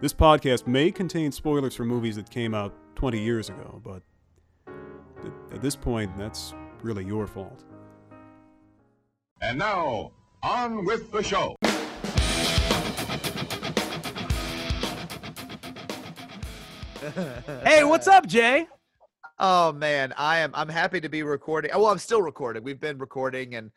this podcast may contain spoilers for movies that came out 20 years ago, but at this point, that's really your fault. And now, on with the show. hey, what's up, Jay? Oh man, I am I'm happy to be recording. Oh, well, I'm still recording. We've been recording and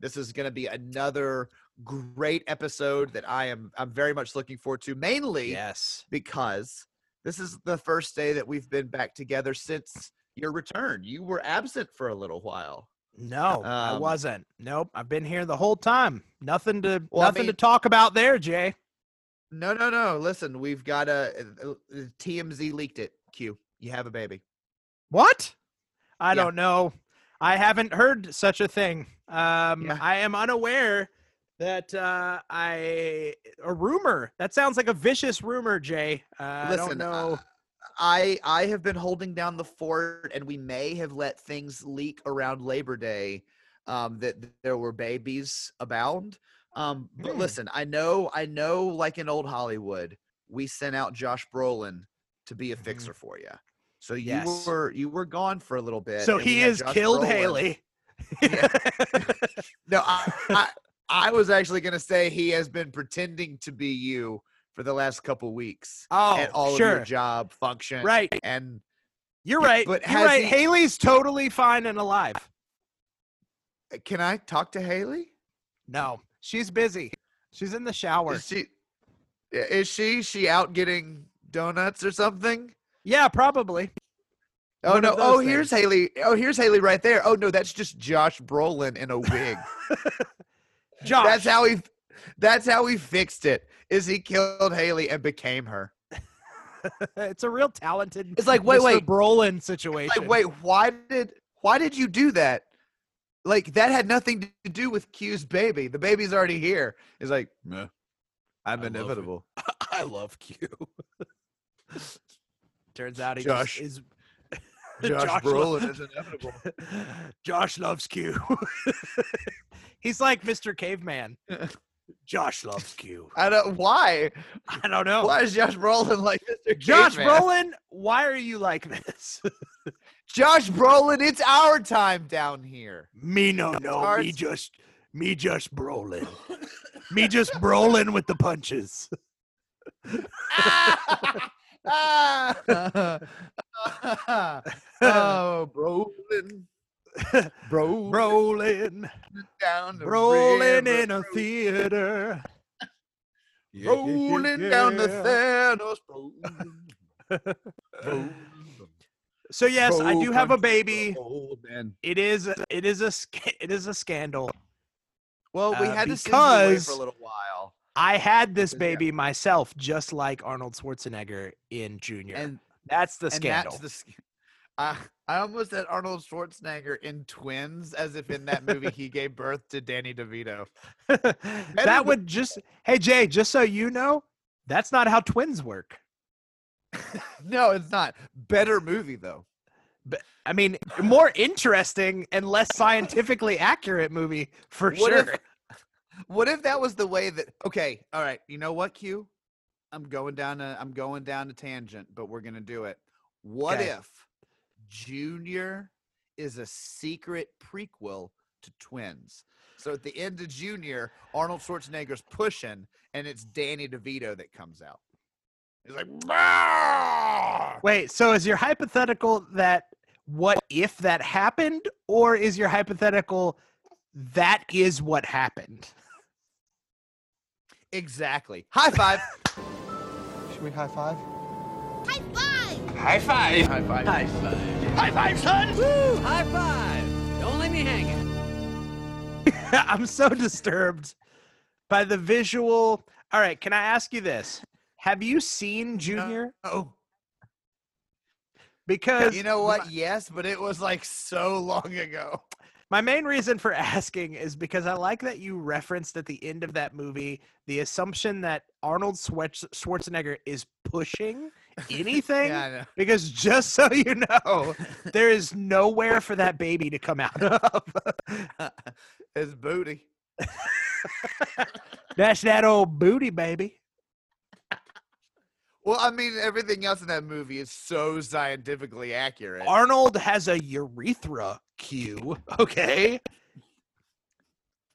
this is going to be another great episode that I am I'm very much looking forward to mainly Yes. because this is the first day that we've been back together since your return. You were absent for a little while. No, I Um, wasn't. Nope, I've been here the whole time. Nothing to Well, I nothing to talk about there, Jay. No, no, no. Listen, we've got a, uh, uh, TMZ leaked it. Q, you have a baby. What? I Yeah. don't know. I haven't heard such a thing. Um, Yeah. I am unaware that uh, I a rumor. That sounds like a vicious rumor, Jay. Uh, I don't Listen, know. uh, I I have been holding down the fort, and we may have let things leak around Labor Day um, that there were babies abound. Um, but Hmm. listen, I know, I know, like in old Hollywood, we sent out Josh Brolin to be a Mhm. fixer for you. So you Yes. were you were gone for a little bit. so he Josh killed Brolin. Haley. No, I, I I was actually gonna say he has been pretending to be you for the last couple weeks oh, at all of your job function. Right. And You're right. but You're right. he- Haley's totally fine and alive. uh, can I talk to Haley? No, she's busy. She's in the shower. Is she? Is she? She out getting donuts or something? Yeah, probably. Oh One no! Oh, those here's. Haley. Oh, here's Haley right there. Oh no, that's just Josh Brolin in a wig. Josh. That's how he. That's how he fixed it. Is he killed Haley and became her? it's a real talented. It's like, wait, Mr. wait. Brolin situation. Like, wait, why did why did you do that? Like that had nothing to do with Q's baby. The baby's already here. It's like, "Meh, I'm I love inevitable. I love Q. Turns out he Josh- just is. Josh, lo- Brolin is inevitable. Josh loves Q. He's like Mr. Caveman. Josh loves Q. I don't why. I don't know. Why is Josh Brolin like Mr. Caveman? Josh Caveman? Brolin, why are you like this? Josh Brolin, it's our time down here. me no no. Me just me just Brolin. me just Brolin with the punches. ah! Ah! Oh, Brolin. Bro, Brolin. down the Rolling river, in a theater. rolling down the Yeah. Thanos. Brolin. So yes, I do have a baby. road, man. It is it is a it is a scandal. Well, we Uh, had to send you away because- for a little while, I had this Yeah. baby myself, just like Arnold Schwarzenegger in Junior. and that's the and scandal. that's the. sc- I I almost said Arnold Schwarzenegger in Twins, as if in that movie he gave birth to Danny DeVito. that would just hey Jay, just so you know, that's not how twins work. No, it's not. Better movie though. I mean, more interesting and less scientifically accurate movie for What sure. if- What if that was the way that? Okay, all right. You know what, Q? I'm going down a I'm going down a tangent, but we're gonna do it. What Okay. if Junior is a secret prequel to Twins? So at the end of Junior, Arnold Schwarzenegger's pushing, and it's Danny DeVito that comes out. He's like! Wait, so is your hypothetical that what if that happened, or is your hypothetical that is what happened? exactly. High five. Should we high five? High five! High five. High five. High five. High five, son! Woo! High five. Don't leave me hanging. I'm so disturbed by the visual. All right, can I ask you this? Have you seen Junior? Uh, oh, because You know what? Yes, but it was like so long ago. My main reason for asking is because I like that you referenced at the end of that movie the assumption that Arnold Schwarzenegger is pushing anything. Yeah. Because just so you know, there is nowhere for that baby to come out of. His booty. That's that old booty, baby. Well, I mean, everything else in that movie is so scientifically accurate. Arnold has a urethra cue. Okay.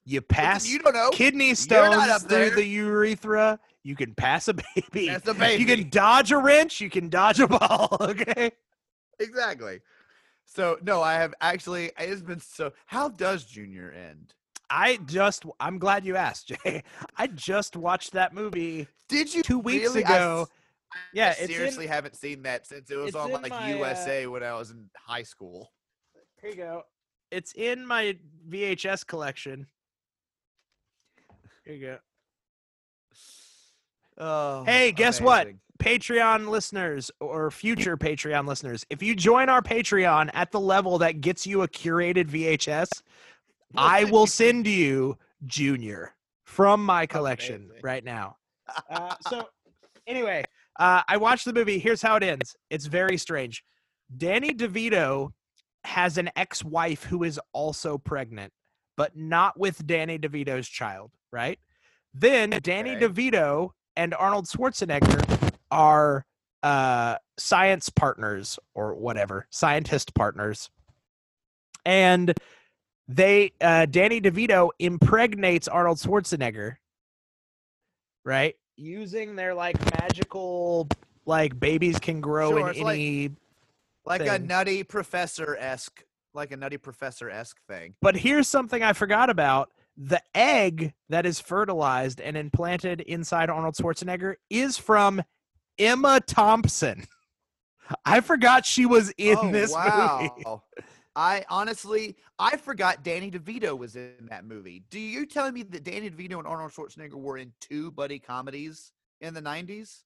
You pass you don't know. kidney stones through the urethra. You can pass a baby. That's a baby. You can dodge a wrench. You can dodge a ball. Okay. Exactly. So no, I have actually. It's been so. How does Junior end? I just, I'm glad you asked, Jay. I just watched that movie. Did you Two weeks really? I ago. s- I Yeah, it's in- seriously haven't seen that since it was on like my, uh, USA when I was in high school. Here you go. It's in my VHS collection. Here you go. Oh, Hey, guess what? Patreon listeners or future Patreon listeners, if you join our Patreon at the level that gets you a curated VHS, I will send you Junior from my collection Amazing. right now. Uh, so, anyway, uh, I watched the movie. Here's how it ends. It's very strange. Danny DeVito has an ex-wife who is also pregnant, but not with Danny DeVito's child. Right? Then Danny Okay. DeVito and Arnold Schwarzenegger are uh, science partners or whatever, scientist partners, and they uh Danny DeVito impregnates Arnold Schwarzenegger, right? Using their like magical like babies can grow Sure, in any like- like a nutty professor esque, like a nutty professor esque thing. But here's something I forgot about. The egg that is fertilized and implanted inside Arnold Schwarzenegger is from Emma Thompson. I forgot she was in oh, this wow. movie. I honestly, I forgot Danny DeVito was in that movie. Do you telling me that Danny DeVito and Arnold Schwarzenegger were in two buddy comedies in the nineties?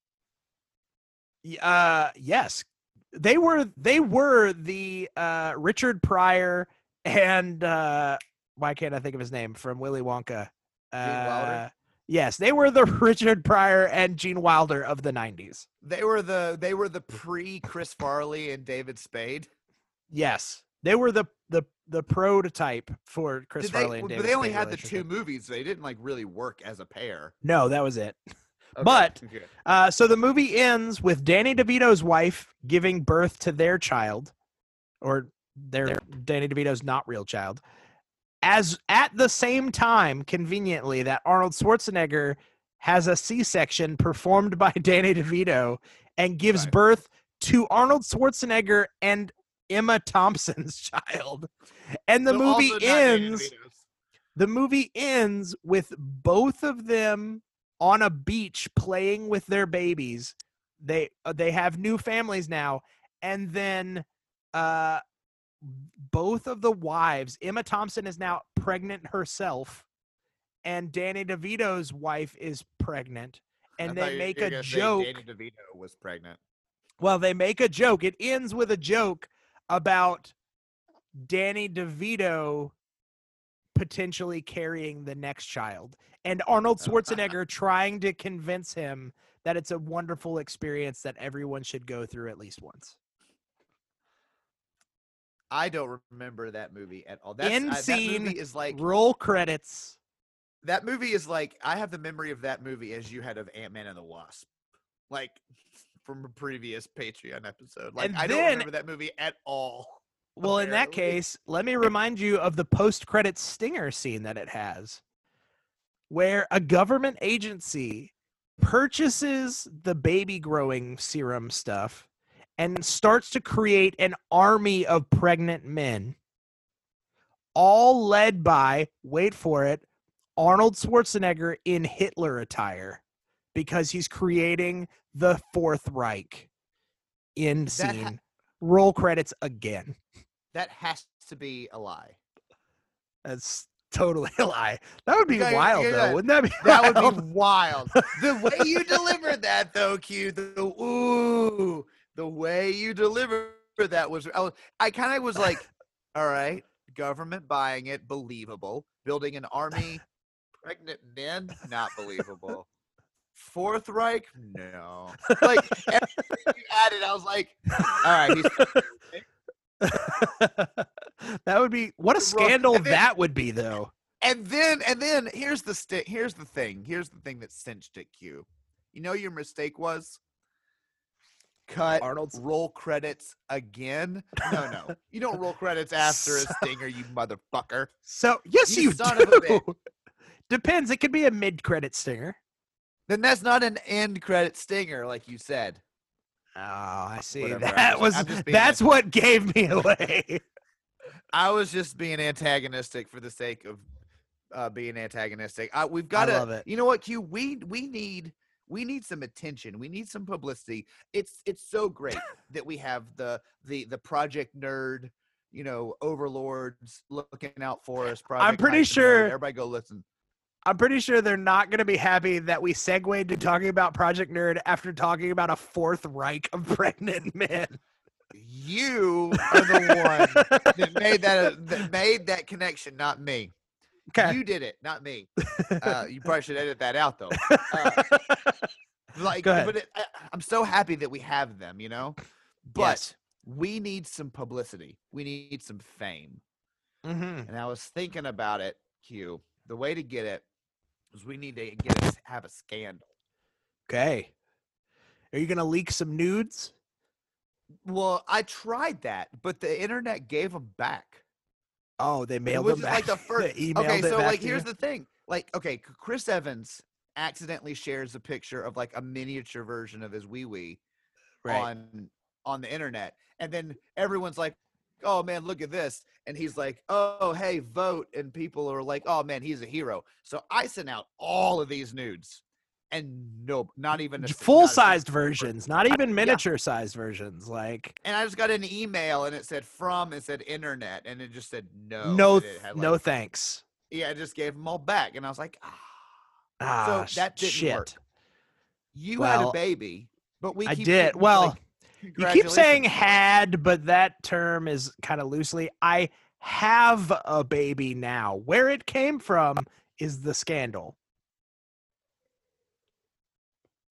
Uh yes. They were they were the uh Richard Pryor and uh why can't I think of his name from Willy Wonka? Uh, Yes, they were the Richard Pryor and Gene Wilder of the 90s. They were the they were the pre Chris Farley and David Spade. Yes. They were the the the prototype for Chris Did they, Farley and David but they only Spade had the two movies. They didn't like really work as a pair. No, that was it. Okay, But- Uh, so the movie ends with Danny DeVito's wife giving birth to their child, or their Danny DeVito's not real child, as at the same time, conveniently, that Arnold Schwarzenegger has a C-section performed by Danny DeVito and gives Right. birth to Arnold Schwarzenegger and Emma Thompson's child. And the So movie also not Danny ends the movie ends with both of them on a beach playing with their babies they uh, they have new families now and then uh both of the wives emma thompson is now pregnant herself and danny devito's wife is pregnant and they you- make a joke Danny DeVito was pregnant. well, they make a joke. It ends with a joke about Danny DeVito potentially carrying the next child and Arnold Schwarzenegger trying to convince him that it's a wonderful experience that everyone should go through at least once. I don't remember that movie at all. That's, End I- that scene, movie is like Roll credits. that movie is like I have the memory of that movie as you had of Ant Man and the Wasp, like from a previous Patreon episode. Like And I then- don't remember that movie at all. Well, in that case, let me remind you of the post credit stinger scene that it has, where a government agency purchases the baby growing serum stuff and starts to create an army of pregnant men, all led by, wait for it, Arnold Schwarzenegger in Hitler attire, because he's creating the Fourth Reich. End That ha- scene. Roll credits again. That has to be a lie. That's totally a lie. That would be Yeah, wild, yeah, though. Wouldn't that be? That would be wild. The way you delivered that, though, Q. The ooh, the way you delivered that was. I, was- I kind of was like, all right, government buying it, believable. Building an army, pregnant men, not believable. Fourth Reich, no. Like everything you added, I was like, all right, he's that would be what a scandal then- that would be though. And then and then here's the sti- here's the thing. Here's the thing that cinched it, Q. You know your mistake was cut Arnold's roll credits again. No, no. You don't roll credits after a stinger, you motherfucker. So yes, You you, son of a do. Depends. It could be a mid-credit stinger. Then that's not an end credit stinger, like you said. Oh, I see. Whatever, that was being that's what gave me away. I was just being antagonistic for the sake of uh, being antagonistic. I, we've got to. love it. You know what, Q? We we need we need some attention. We need some publicity. It's it's so great that we have the the the project nerd, you know, overlords looking out for us. Project I'm pretty Hyphen Nerd. sure- everybody go listen. I'm pretty sure they're not going to be happy that we segued to talking about Project Nerd after talking about a fourth Reich of pregnant men. You are the one that made that that made that connection, not me. Okay. You did it, not me. Uh, you probably should edit that out though. Uh, like, but it, I, I'm so happy that we have them, you know. But Yes. we need some publicity. We need some fame. Mhm. And I was thinking about it, Q. The way to get it is we need to get a, have a scandal. Okay. Are you going to leak some nudes? Well, I tried that, but the internet gave them back. Oh, they mailed which them is back. like the first. okay, so like here's you? the thing. Like, okay, Chris Evans accidentally shares a picture of like a miniature version of his wee wee right. on on the internet, and then everyone's like, "Oh man, look at this," and he's like, "Oh hey, vote," and people are like, "Oh man, he's a hero." So I sent out all of these nudes, and no, not even a, s- not a full sized versions, not even miniature sized versions. Like And I just got an email, and it said from, it said internet, and it just said no. no, had, no thanks. Yeah, I just gave them all back, and I was like, ah. Ah, so that didn't shit. work. You had a baby, but we I did. Well, like, You keep saying had, but that term is kind of loosely. I have a baby now. Where it came from is the scandal.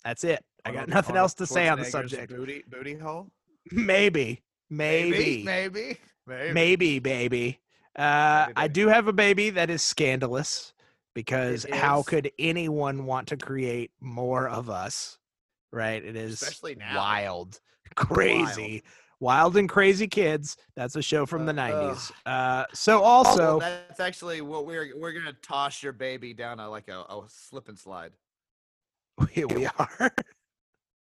That's it. I got nothing else to say on the subject. Booty, booty hole. Maybe, maybe, maybe, maybe. maybe, baby. Uh, I do have a baby that is scandalous because It how is. could anyone want to create more of us? Right? It is Especially now. wild, crazy, wild. and crazy kids. That's a show from the Uh, ugh. '90s. Uh, so Well, also, that's actually what we're we're gonna toss your baby down a like a, a slip and slide. here we are.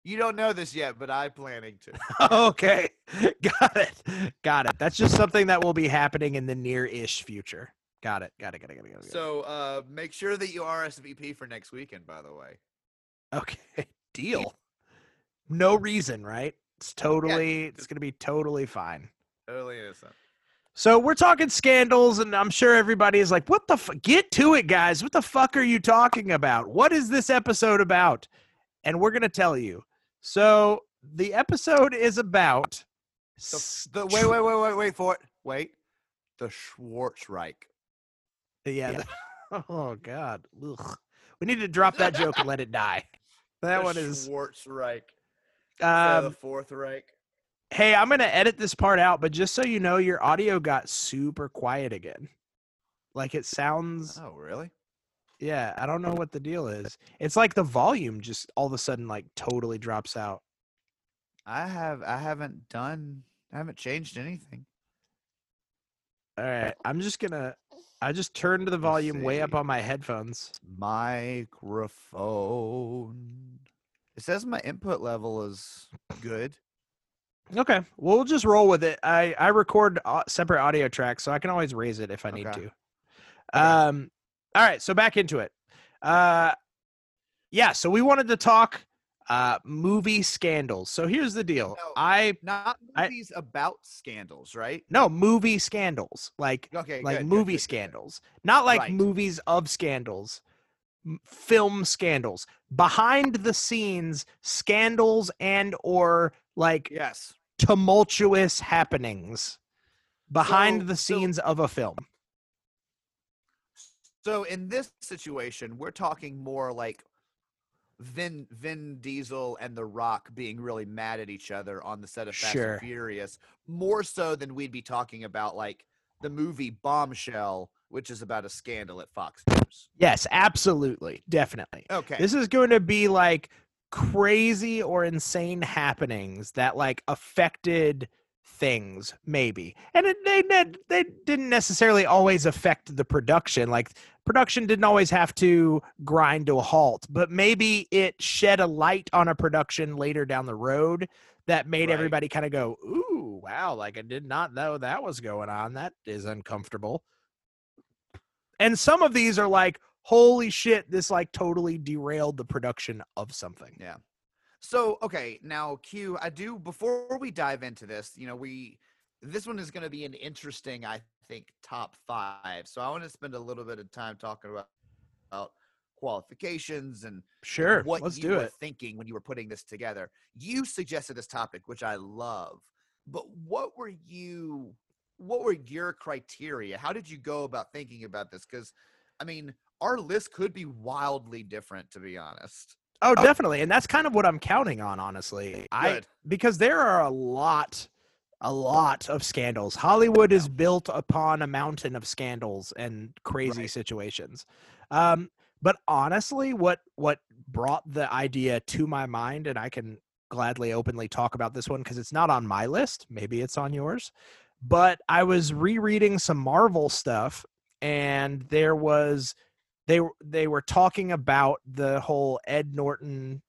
You don't know this yet, but I'm planning to. okay, got it, got it. That's just something that will be happening in the near-ish future. Got it. Got it. Got it. Got it. Got it. got it. So uh, make sure that you RSVP for next weekend. By the way, Okay, deal. No reason, right? It's totally, it's gonna be totally fine. totally innocent. So we're talking scandals, and I'm sure everybody is like, "What the? F- Get to it, guys! What the fuck are you talking about? What is this episode about?" And we're gonna tell you. So the episode is about. The, the wait, wait, wait, wait, wait for it. Wait, the Schwarzreich. Yeah. the- oh God. Ugh. We need to drop that joke and let it die. That the one is. Schwarzreich. Um, the Fourth Reich. hey, I'm gonna edit this part out, but just so you know, your audio got super quiet again. Like it sounds. Oh, really? Yeah, I don't know what the deal is. It's like the volume just all of a sudden like totally drops out. I have. I haven't done. I haven't changed anything. All right, I'm just gonna. I just turned the volume way up on my headphones. Microphone. It says my input level is good. Okay, we'll just roll with it. I I record separate audio tracks, so I can always raise it if I need Okay. to. Um, all right, so back into it. Uh, yeah, so we wanted to talk uh movie scandals. So here's the deal. No. I Not I- movies about scandals, right? no movie scandals like Okay, like good, movie good, good, scandals, not like Right. movies of scandals, film scandals, behind the scenes scandals and or like Yes. tumultuous happenings behind So- the so- scenes of a film. So in this situation, we're talking more like Vin Vin Diesel and The Rock being really mad at each other on the set of Fast Sure. and Furious, more so than we'd be talking about like the movie Bombshell, which is about a scandal at Fox News. Yes, absolutely. Definitely. Okay. This is going to be like crazy or insane happenings that like affected things maybe and it, they they didn't necessarily always affect the production like production didn't always have to grind to a halt but maybe it shed a light on a production later down the road that made Right. everybody kind of go ooh wow like i did not know that was going on that is uncomfortable and some of these are like holy shit this like totally derailed the production of something Yeah. So, okay, now Q, I do before we dive into this, you know, we this one is going to be an interesting, I think, top 5. So, I want to spend a little bit of time talking about, about qualifications and sure what let's you do were it thinking when you were putting this together. You suggested this topic, which I love. But what were you what were your criteria? How did you go about thinking about this cuz I mean, our list could be wildly different to be honest. Oh, definitely. And that's kind of what I'm counting on, honestly. I Good. because there are a lot a lot of scandals. Hollywood is built upon a mountain of scandals and crazy Right. situations. Um but honestly, what what brought the idea to my mind and I can gladly openly talk about this one because it's not on my list, maybe it's on yours. But I was rereading some Marvel stuff and there was they were they were talking about the whole Ed Norton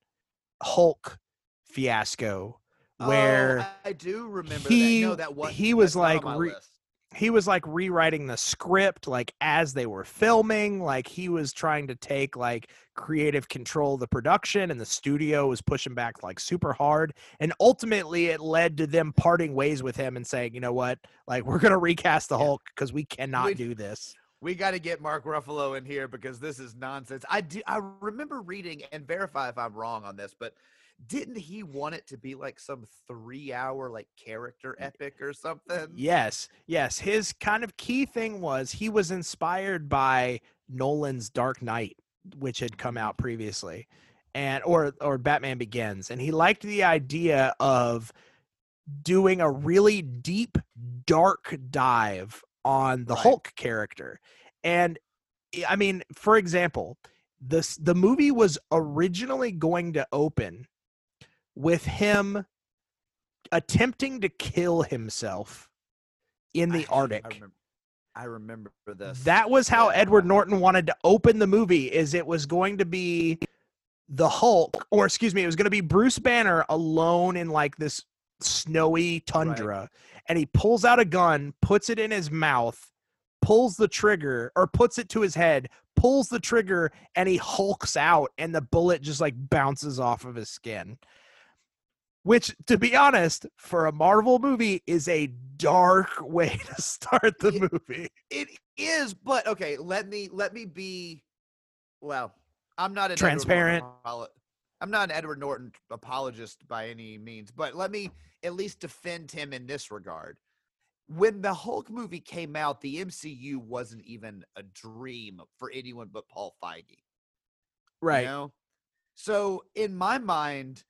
Hulk fiasco oh, where oh, I do remember he- that. No, that was he was that's not on like re-. He was like rewriting the script like as they were filming like he was trying to take like creative control of the production and the studio was pushing back like super hard and ultimately it led to them parting ways with him and saying you know what like we're gonna recast the hulk because we cannot We- do this we got to get Mark Ruffalo in here because this is nonsense. I do. I remember reading and verify if I'm wrong on this, but didn't he want it to be like some three-hour like character epic or something? Yes, yes. His kind of key thing was he was inspired by Nolan's Dark Knight, which had come out previously, and or or Batman Begins, and he liked the idea of doing a really deep, dark dive on the Right. Hulk character. And I- I mean, for example, this the movie was originally going to open with him attempting to kill himself in the I- I Arctic. remember, I remember this. That was how Yeah. Edward Norton wanted to open the movie is it was going to be the Hulk or excuse me, it was going to be Bruce Banner alone in like this snowy tundra and he pulls out a gun, puts it in his mouth, pulls the trigger or puts it to his head, pulls the trigger and he hulks out and the bullet just like bounces off of his skin. Which to be honest, for a Marvel movie is a dark way to start the movie. It is, but okay. Let me let me be. Well, I'm not Edward Transparent. I'm not an Edward Norton apologist by any means, but let me at least defend him in this regard. When the Hulk movie came out, the MCU wasn't even a dream for anyone but Paul Feige. you Right. know? So in my mind,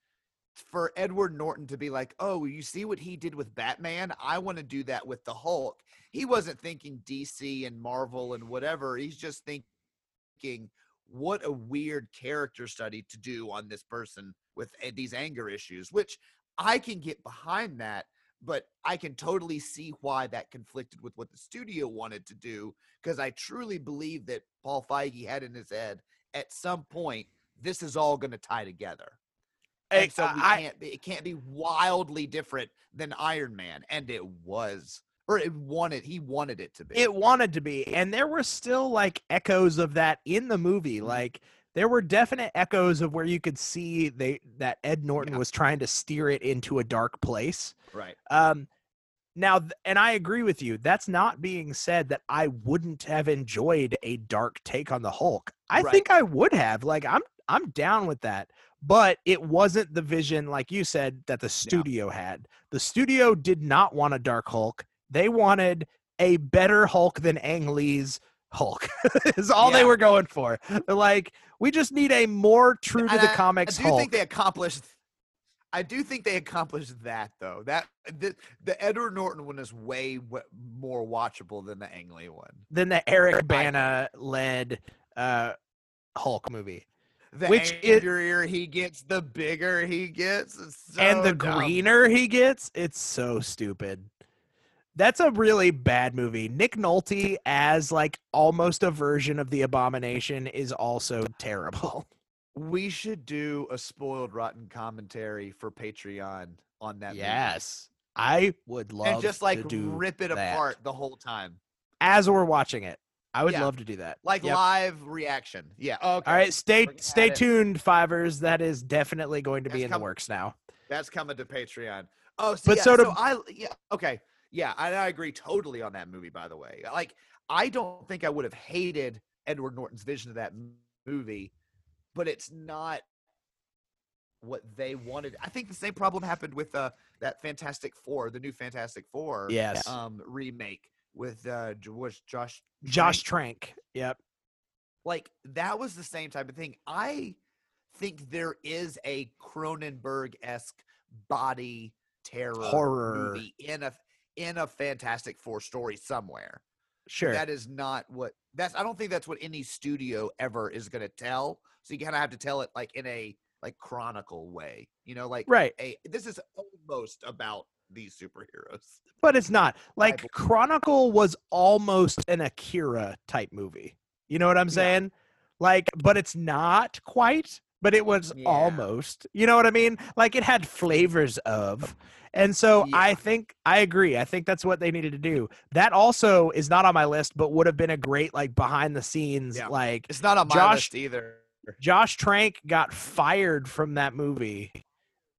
for Edward Norton to be like, "Oh, you see what he did with Batman? I want to do that with the Hulk." He wasn't thinking DC and Marvel and whatever. He's just thinking, "What a weird character study to do on this person with eh, these anger issues," which I can get behind that, but I can totally see why that conflicted with what the studio wanted to do because I truly believe that Paul Feige had in his head at some point this is all going to tie together. And so we can't it can't be wildly different than Iron Man, and it was, or it wanted he wanted it to be. it wanted to be and there were still like echoes of that in the movie Mm-hmm. like there were definite echoes of where you could see they that ed norton Yeah. was trying to steer it into a dark place right. um now and i agree with you that's not being said that i wouldn't have enjoyed a dark take on the hulk i Right. think i would have like i'm i'm down with that but it wasn't the vision, like you said, that the studio had. The studio did not want a Dark Hulk. They wanted a better Hulk than Ang Lee's Hulk. is all they were going for. They're like, we just need a more true to And the I- comics I do Hulk. think they accomplished. I do think they accomplished that though. That the, the Edward Norton one is way w- more watchable than the Ang Lee one. than the Eric Bana led uh, Hulk movie. The Which it- angrier he gets, the bigger he gets. It's and the dumb. greener he gets, it's so stupid. That's a really bad movie. Nick Nolte as like almost a version of the Abomination is also terrible. We should do a spoiled rotten commentary for Patreon on that. movie. Yes, I would love and just like to do rip it that. apart the whole time, as we're watching it. I would Yeah. love to do that. like Yep. live reaction. Yeah. Okay. All right, stay We're stay tuned, Fivers. That is definitely going to be That's in the works now. That's coming to Patreon. Oh, so But yeah, so so, I yeah okay yeah I, I agree totally on that movie. By the way, like I don't think I would have hated Edward Norton's vision of that movie, but it's not what they wanted. I think the same problem happened with uh, that Fantastic Four, the new Fantastic Four, Yes, um, remake with uh, was Josh Josh Trank? Trank. Yep. like that was the same type of thing. I think there is a Cronenberg esque body terror Horror. movie in a in a Fantastic Four story somewhere. Sure. That is not what that's. I don't think that's what any studio ever is going to tell. So you kind of have to tell it like in a like chronicle way. You know, like right. a this is almost about these superheroes. but it's not like chronicle was almost an akira type movie you know what i'm Yeah. saying like but it's not quite but it was Yeah. almost you know what i mean like it had flavors of and so i think i agree i think that's what they needed to do that also is not on my list but would have been a great like behind the scenes Yeah. like It's not on my Josh- list either. Josh Trank got fired from that movie,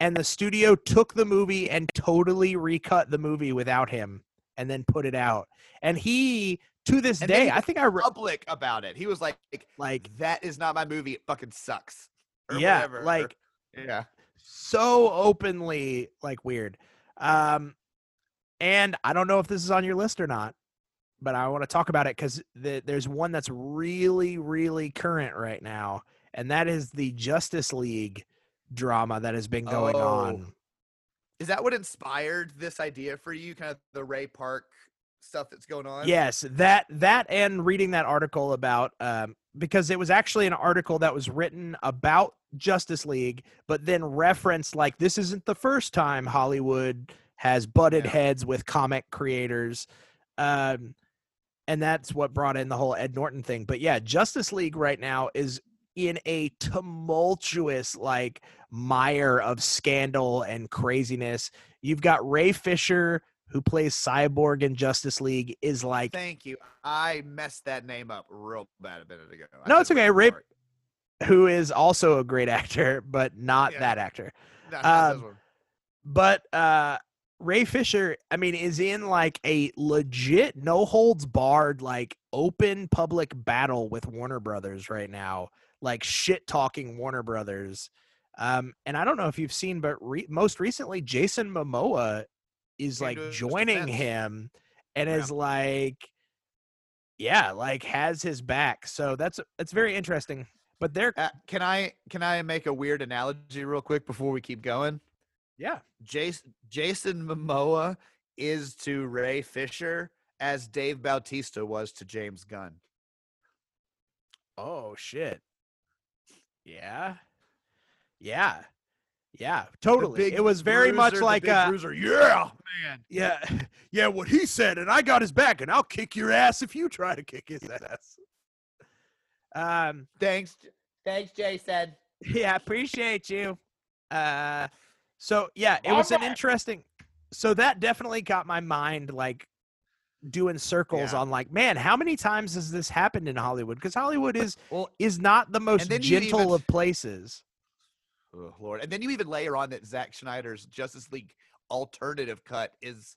and the studio took the movie and totally recut the movie without him, and then put it out. And he, to this And day, I think I re- Public about it. He was like, like that is not my movie. It fucking sucks. or yeah, whatever, like yeah. so openly like weird. Um, and I don't know if this is on your list or not, but I want to talk about it because the, there's one that's really, really current right now, and that is the Justice League drama that has been going Oh. on. Is that what inspired this idea for you? Kind of the Ray Park stuff that's going on? Yes, that that and reading that article about um because it was actually an article that was written about Justice League, but then referenced like this isn't the first time Hollywood has butted Yeah. heads with comic creators. Um and that's what brought in the whole Ed Norton thing. But yeah, Justice League right now is in a tumultuous like mire of scandal and craziness. You've got Ray Fisher who plays Cyborg in Justice League is like Thank you. I messed that name up real bad a minute ago. I No, it's okay. Ray- who is also a great actor, but not Yeah. that actor. No, not um. But uh Ray Fisher, I mean, is in like a legit no holds barred, like open public battle with Warner Brothers right now, like shit talking Warner Brothers. Um, and I don't know if you've seen, but re- most recently, Jason Momoa is like joining him and Yeah. is like, yeah, like has his back. So that's that's very interesting. But they're Uh, can I can I make a weird analogy real quick before we keep going? yeah, Jason Jason Momoa is to Ray Fisher as Dave Bautista was to James Gunn. Oh shit. Yeah. Yeah. Yeah, totally. big It was very much bruiser, the like a uh bruiser. Yeah, man. yeah, yeah, what he said, and I got his back, and I'll kick your ass if you try to kick his ass. Um, Thanks, J- thanks, Jason. yeah, appreciate you. Uh so yeah, it was an interesting so that definitely got my mind like doing circles Yeah. on like, man, how many times has this happened in Hollywood? Because Hollywood is Well, is not the most gentle even- of places. oh, Lord, and then you even layer on that Zack Snyder's Justice League alternative cut is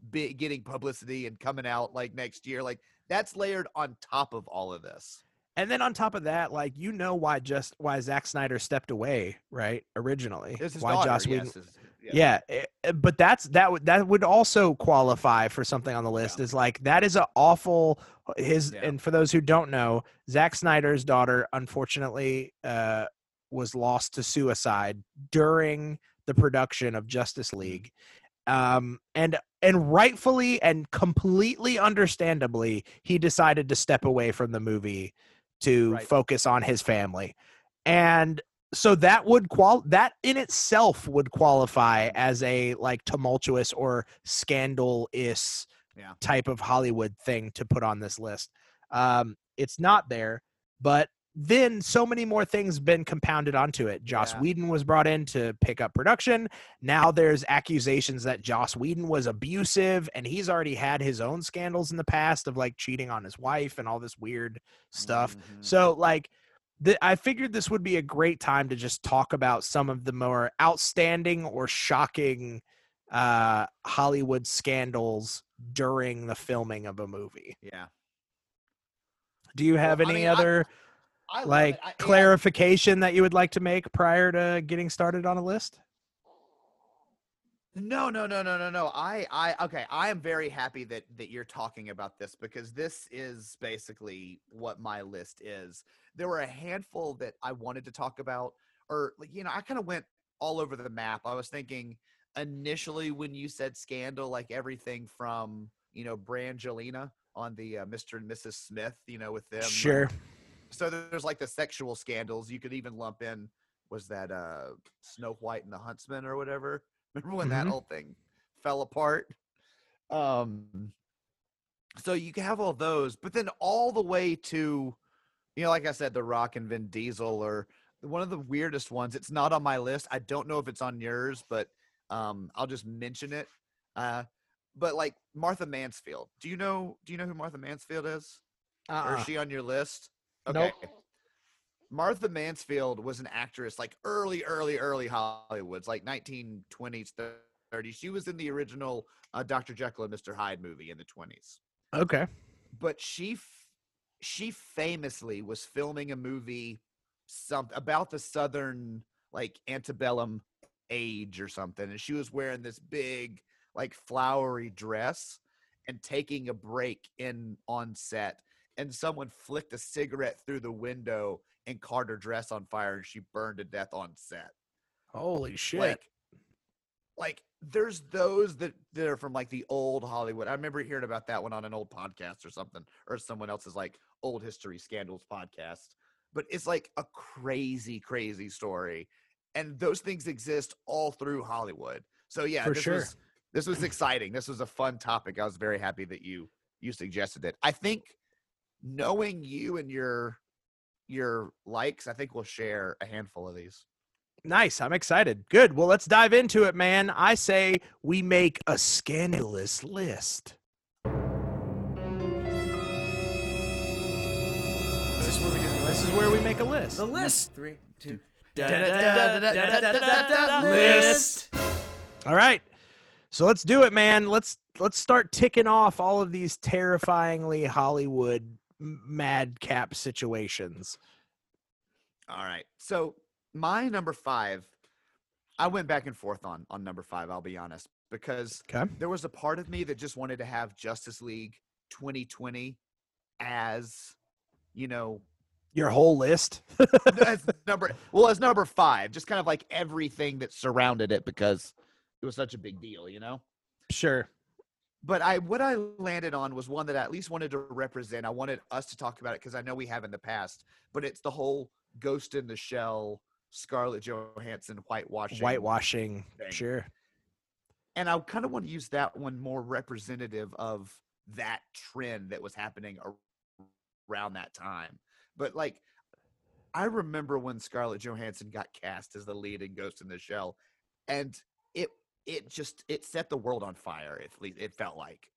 bi- getting publicity and coming out like next year. Like that's layered on top of all of this. And then on top of that, like you know why just why Zack Snyder stepped away, right? Originally, why daughter, Joss Whedon? yes, is- Yeah, eh, eh, but that's that would that would also qualify for something on the list. Is like that is an awful his Yeah. and for those who don't know, Zack Snyder's daughter unfortunately uh, was lost to suicide during the production of Justice Mm-hmm. League, um, and and rightfully and completely understandably, he decided to step away from the movie to Right. focus on his family, and so that would qual that in itself would qualify as a like tumultuous or scandal is Yeah. type of Hollywood thing to put on this list. Um, it's not there, but then so many more things been compounded onto it. Joss Yeah. Whedon was brought in to pick up production. Now there's accusations that Joss Whedon was abusive, and he's already had his own scandals in the past of like cheating on his wife and all this weird stuff. Mhm. So like the, I figured this would be a great time to just talk about some of the more outstanding or shocking uh Hollywood scandals during the filming of a movie. Yeah. Do you have Well, I any mean, other I love like. I- clarification that you would like to make prior to getting started on a list? No, no, no, no, no, no. I, I, okay. I am very happy that that you're talking about this because this is basically what my list is. There were a handful that I wanted to talk about, or like you know, I kind of went all over the map. I was thinking initially when you said scandal, like everything from you know Brangelina on the uh, Mr. and Mrs. Smith, you know, with them. Sure. so there's like the sexual scandals. You could even lump in was that uh Snow White and the Huntsman or whatever. Remember when that Mhm. whole thing fell apart? Um so you can have all those, but then all the way to you know, like I said, The Rock and Vin Diesel or one of the weirdest ones. It's not on my list. I don't know if it's on yours, but um I'll just mention it. Uh but like Martha Mansfield. Do you know do you know who Martha Mansfield is? Or Uh-uh. is she on your list? Nope. Martha Mansfield was an actress like early, early, early Hollywoods, like 1920s, 30s. She was in the original uh, Dr. Jekyll and Mr. Hyde movie in the 20s. Okay. But she, f- she famously was filming a movie, some about the Southern like antebellum age or something, and she was wearing this big like flowery dress and taking a break in on set and someone flicked a cigarette through the window and caught her dress on fire and she burned to death on set. Holy shit. Like, like there's those that, that are from like the old Hollywood. I remember hearing about that one on an old podcast or something, or someone else's like old history scandals podcast. But it's like a crazy, crazy story. And those things exist all through Hollywood. So yeah, For this sure. was this was exciting. This was a fun topic. I was very happy that you you suggested it. I think knowing you and your your likes, I think we'll share a handful of these. Nice. I'm excited. Good. Well, let's dive into it, man. I say we make a scandalous list. This is where we, do, this is where we make a list. The list. Three, two. List. All right. So let's do it, man. Let's let's start ticking off all of these terrifyingly Hollywood m- madcap situations. All right. So my number five, I went back and forth on on number five. I'll be honest, because Okay. there was a part of me that just wanted to have Justice League 2020 as, you know, Your whole list. as number well as number five, just kind of like everything that surrounded it because it was such a big deal, you know. sure. But I what I landed on was one that I at least wanted to represent. I wanted us to talk about it because I know we have in the past, but it's the whole Ghost in the Shell, Scarlett Johansson whitewashing. Whitewashing. thing. Sure. And I kind of want to use that one more representative of that trend that was happening around that time. But like, I remember when Scarlett Johansson got cast as the lead in Ghost in the Shell, and it it just it set the world on fire. At least it felt like.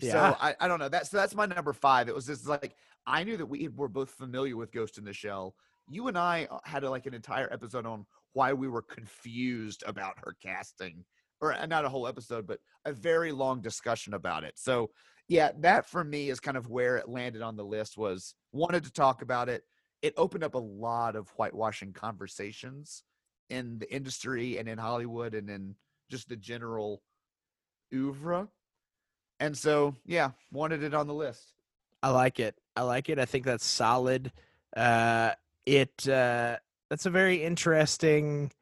Yeah. So I, I don't know. That's so that's my number five. It was just like I knew that we were both familiar with Ghost in the Shell. You and I uh, had like an entire episode on why we were confused about her casting or uh, not a whole episode, but a very long discussion about it. So yeah, that for me is kind of where it landed on the list. Was wanted to talk about it. It opened up a lot of whitewashing conversations in the industry and in Hollywood and in just the general oeuvre. And so, yeah, wanted it on the list. I like it. I like it. I think that's solid. Uh, it uh, that's a very interesting,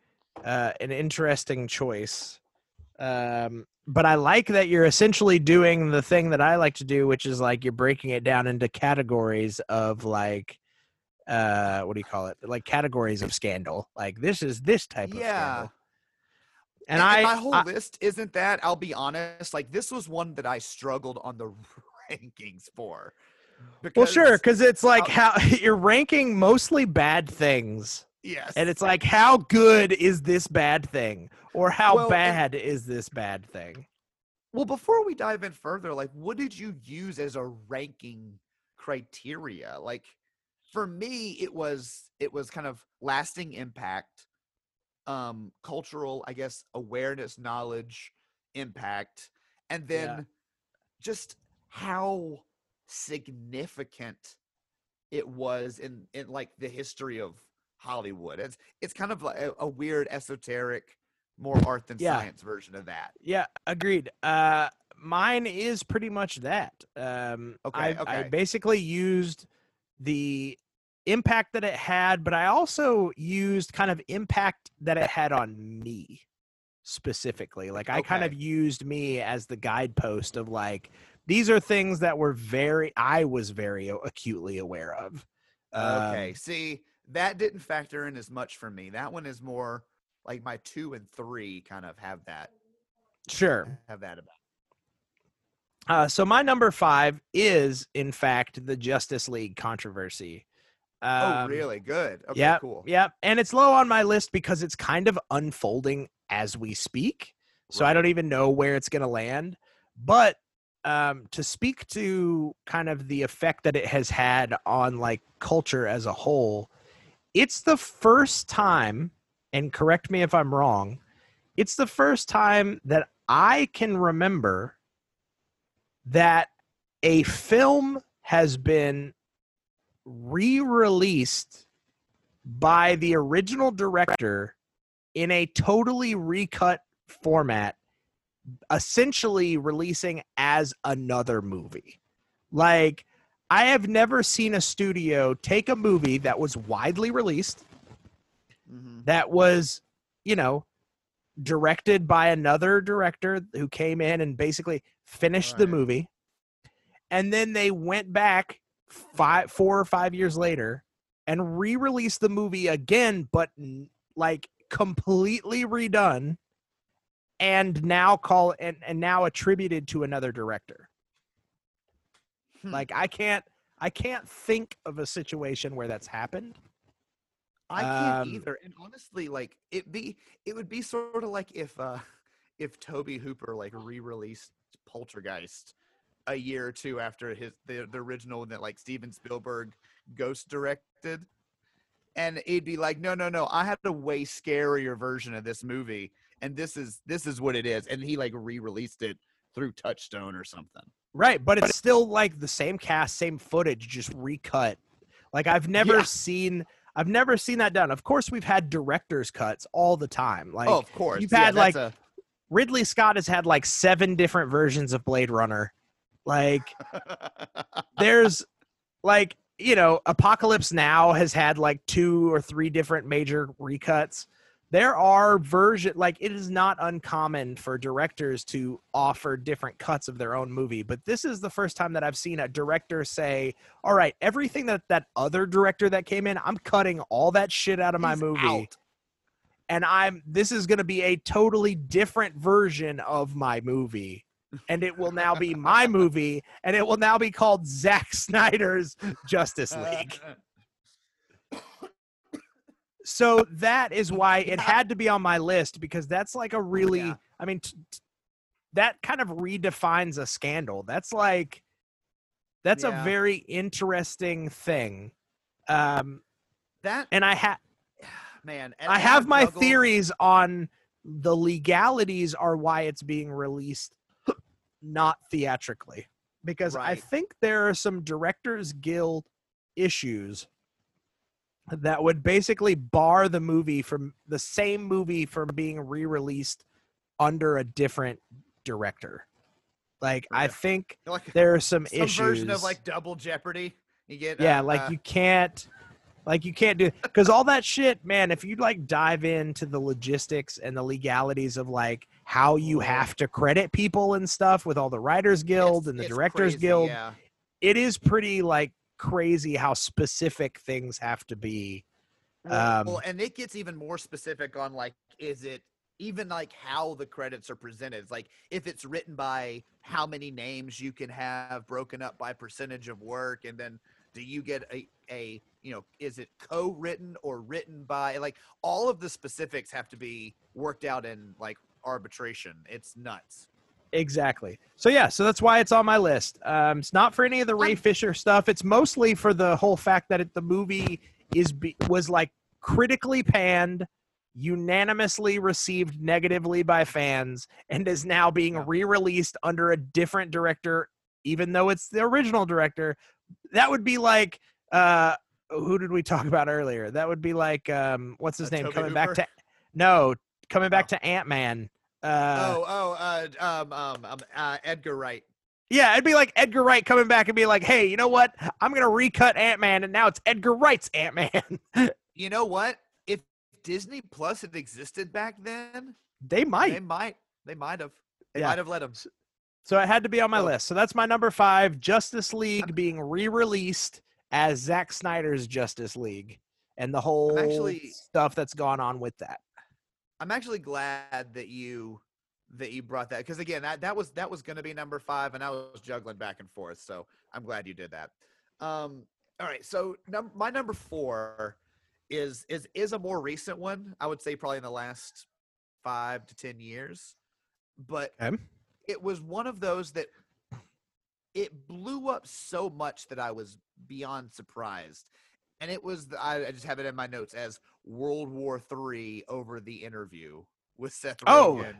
uh, an interesting choice. Um, but I like that you're essentially doing the thing that I like to do, which is like you're breaking it down into categories of like, uh, what do you call it? Like categories of scandal. Like this is this type of Yeah. scandal. And, I, my whole I- list isn't that. I'll be honest. Like this was one that I struggled on the rankings for. Because, well, sure, because- it's like how you're ranking mostly bad things. Yes. And it's like, how good is this bad thing? Or how Well, and- bad is this bad thing? Well, before we dive in further, like what did you use as a ranking criteria? Like for me, it was it was kind of lasting impact, um, cultural, I guess, awareness, knowledge, impact, and then Yeah. just how significant it was in in like the history of Hollywood. It's it's kind of like a, a weird esoteric, more art than Yeah. science version of that. Yeah, agreed. Uh, mine is pretty much that. Um, Okay, I, I okay. basically used the impact that it had, but I also used kind of impact that it had on me specifically. Like I kind of used me as the guidepost of like these are things that were very I was very acutely aware of. Okay. Um, See, that didn't factor in as much for me. That one is more like my two and three kind of have that sure. have that about. Uh, so my number five is, in fact, the Justice League controversy. Oh, Um, really? Good. Okay, yeah, cool. Yeah, and it's low on my list because it's kind of unfolding as we speak. So I don't even know where it's going to land. But um, to speak to kind of the effect that it has had on like culture as a whole, it's the first time, and correct me if I'm wrong, it's the first time that I can remember that a film has been re-released by the original director in a totally recut format essentially releasing as another movie. Like i have never seen a studio take a movie that was widely released hmm that was you know directed by another director who came in and basically finished the movie and then they went back five four or five years later and re-release the movie again but like completely redone and now call and, and now attributed to another director Hmm. like i can't i can't think of a situation where that's happened I can't um, either. And honestly, like it be it would be sort of like if uh if Tobe Hooper like re-released Poltergeist a year or two after his the, the original that like Steven Spielberg ghost directed. And it'd be like, no, no, no, I had a way scarier version of this movie, and this is this is what it is. And he like re-released it through Touchstone or something. Right, but it's still like the same cast, same footage, just recut. Like I've never Yeah. seen I've never seen that done. Of course, we've had director's cuts all the time. Like oh, of course. you've Yeah, had, like, that's Ridley Scott has had like seven different versions of Blade Runner. Like there's like, you know, Apocalypse Now has had like two or three different major recuts. There are version like it is not uncommon for directors to offer different cuts of their own movie, but this is the first time that I've seen a director say, "All right, everything that that other director that came in, I'm cutting all that shit out of my He's movie." out. and I'm this is going to be a totally different version of my movie. And it will now be my movie, and it will now be called Zack Snyder's Justice League. So that is why it had to be on my list because that's like a really, yeah. I mean, t- t- that kind of redefines a scandal. That's like, that's a very interesting thing. Um, that and I have. man. and I have my theories on the legalities are why it's being released not theatrically because I think there are some directors guild issues that would basically bar the movie from the same movie from being re-released under a different director. Like I think Like there are some, some issues. version of like double jeopardy. You get yeah, uh, like uh, you can't like you can't do because all that shit, man. If you like dive into the logistics and the legalities of like how you have to credit people and stuff with all the Writers Guild it's- and the Directors crazy, Guild, Yeah. it is pretty like crazy how specific things have to be. Well, Um, well, and it gets even more specific on like, is it even like how the credits are presented? It's like if it's written by how many names you can have broken up by percentage of work, and then do you get a a you know is it co-written or written by like all of the specifics have to be worked out in like arbitration. It's nuts. Exactly. So yeah, so that's why it's on my list. Um, it's not for any of the Ray I'm- Fisher stuff. It's mostly for the whole fact that it, the movie is be, was like critically panned, unanimously received negatively by fans, and is now being re-released under a different director, even though it's the original director. That would be like uh, who did we talk about earlier? That would be like um, what's his Uh, name Tobe coming back Hooper? to no coming back Oh. to Ant Man. Uh, oh, oh, uh, um, um, um, uh, Edgar Wright. Yeah, it'd be like Edgar Wright coming back and be like, "Hey, you know what? I'm gonna recut Ant Man, and now it's Edgar Wright's Ant Man." You know what? If Disney Plus had existed back then, they might. they might, they might have, they Yeah. might have let him. So it had to be on my So- list. So that's my number five: Justice League being re-released as Zack Snyder's Justice League, and the whole actually- stuff that's gone on with that. I'm actually glad that you that you brought that because again that, that was that was going to be number five and I was juggling back and forth so I'm glad you did that. Um, all right, so num- my number four is is is a more recent one. I would say probably in the last five to ten years, but Okay. it was one of those that it blew up so much that I was beyond surprised. And it was, the, I, I just have it in my notes as World War Three over the interview with Seth Oh, Rogen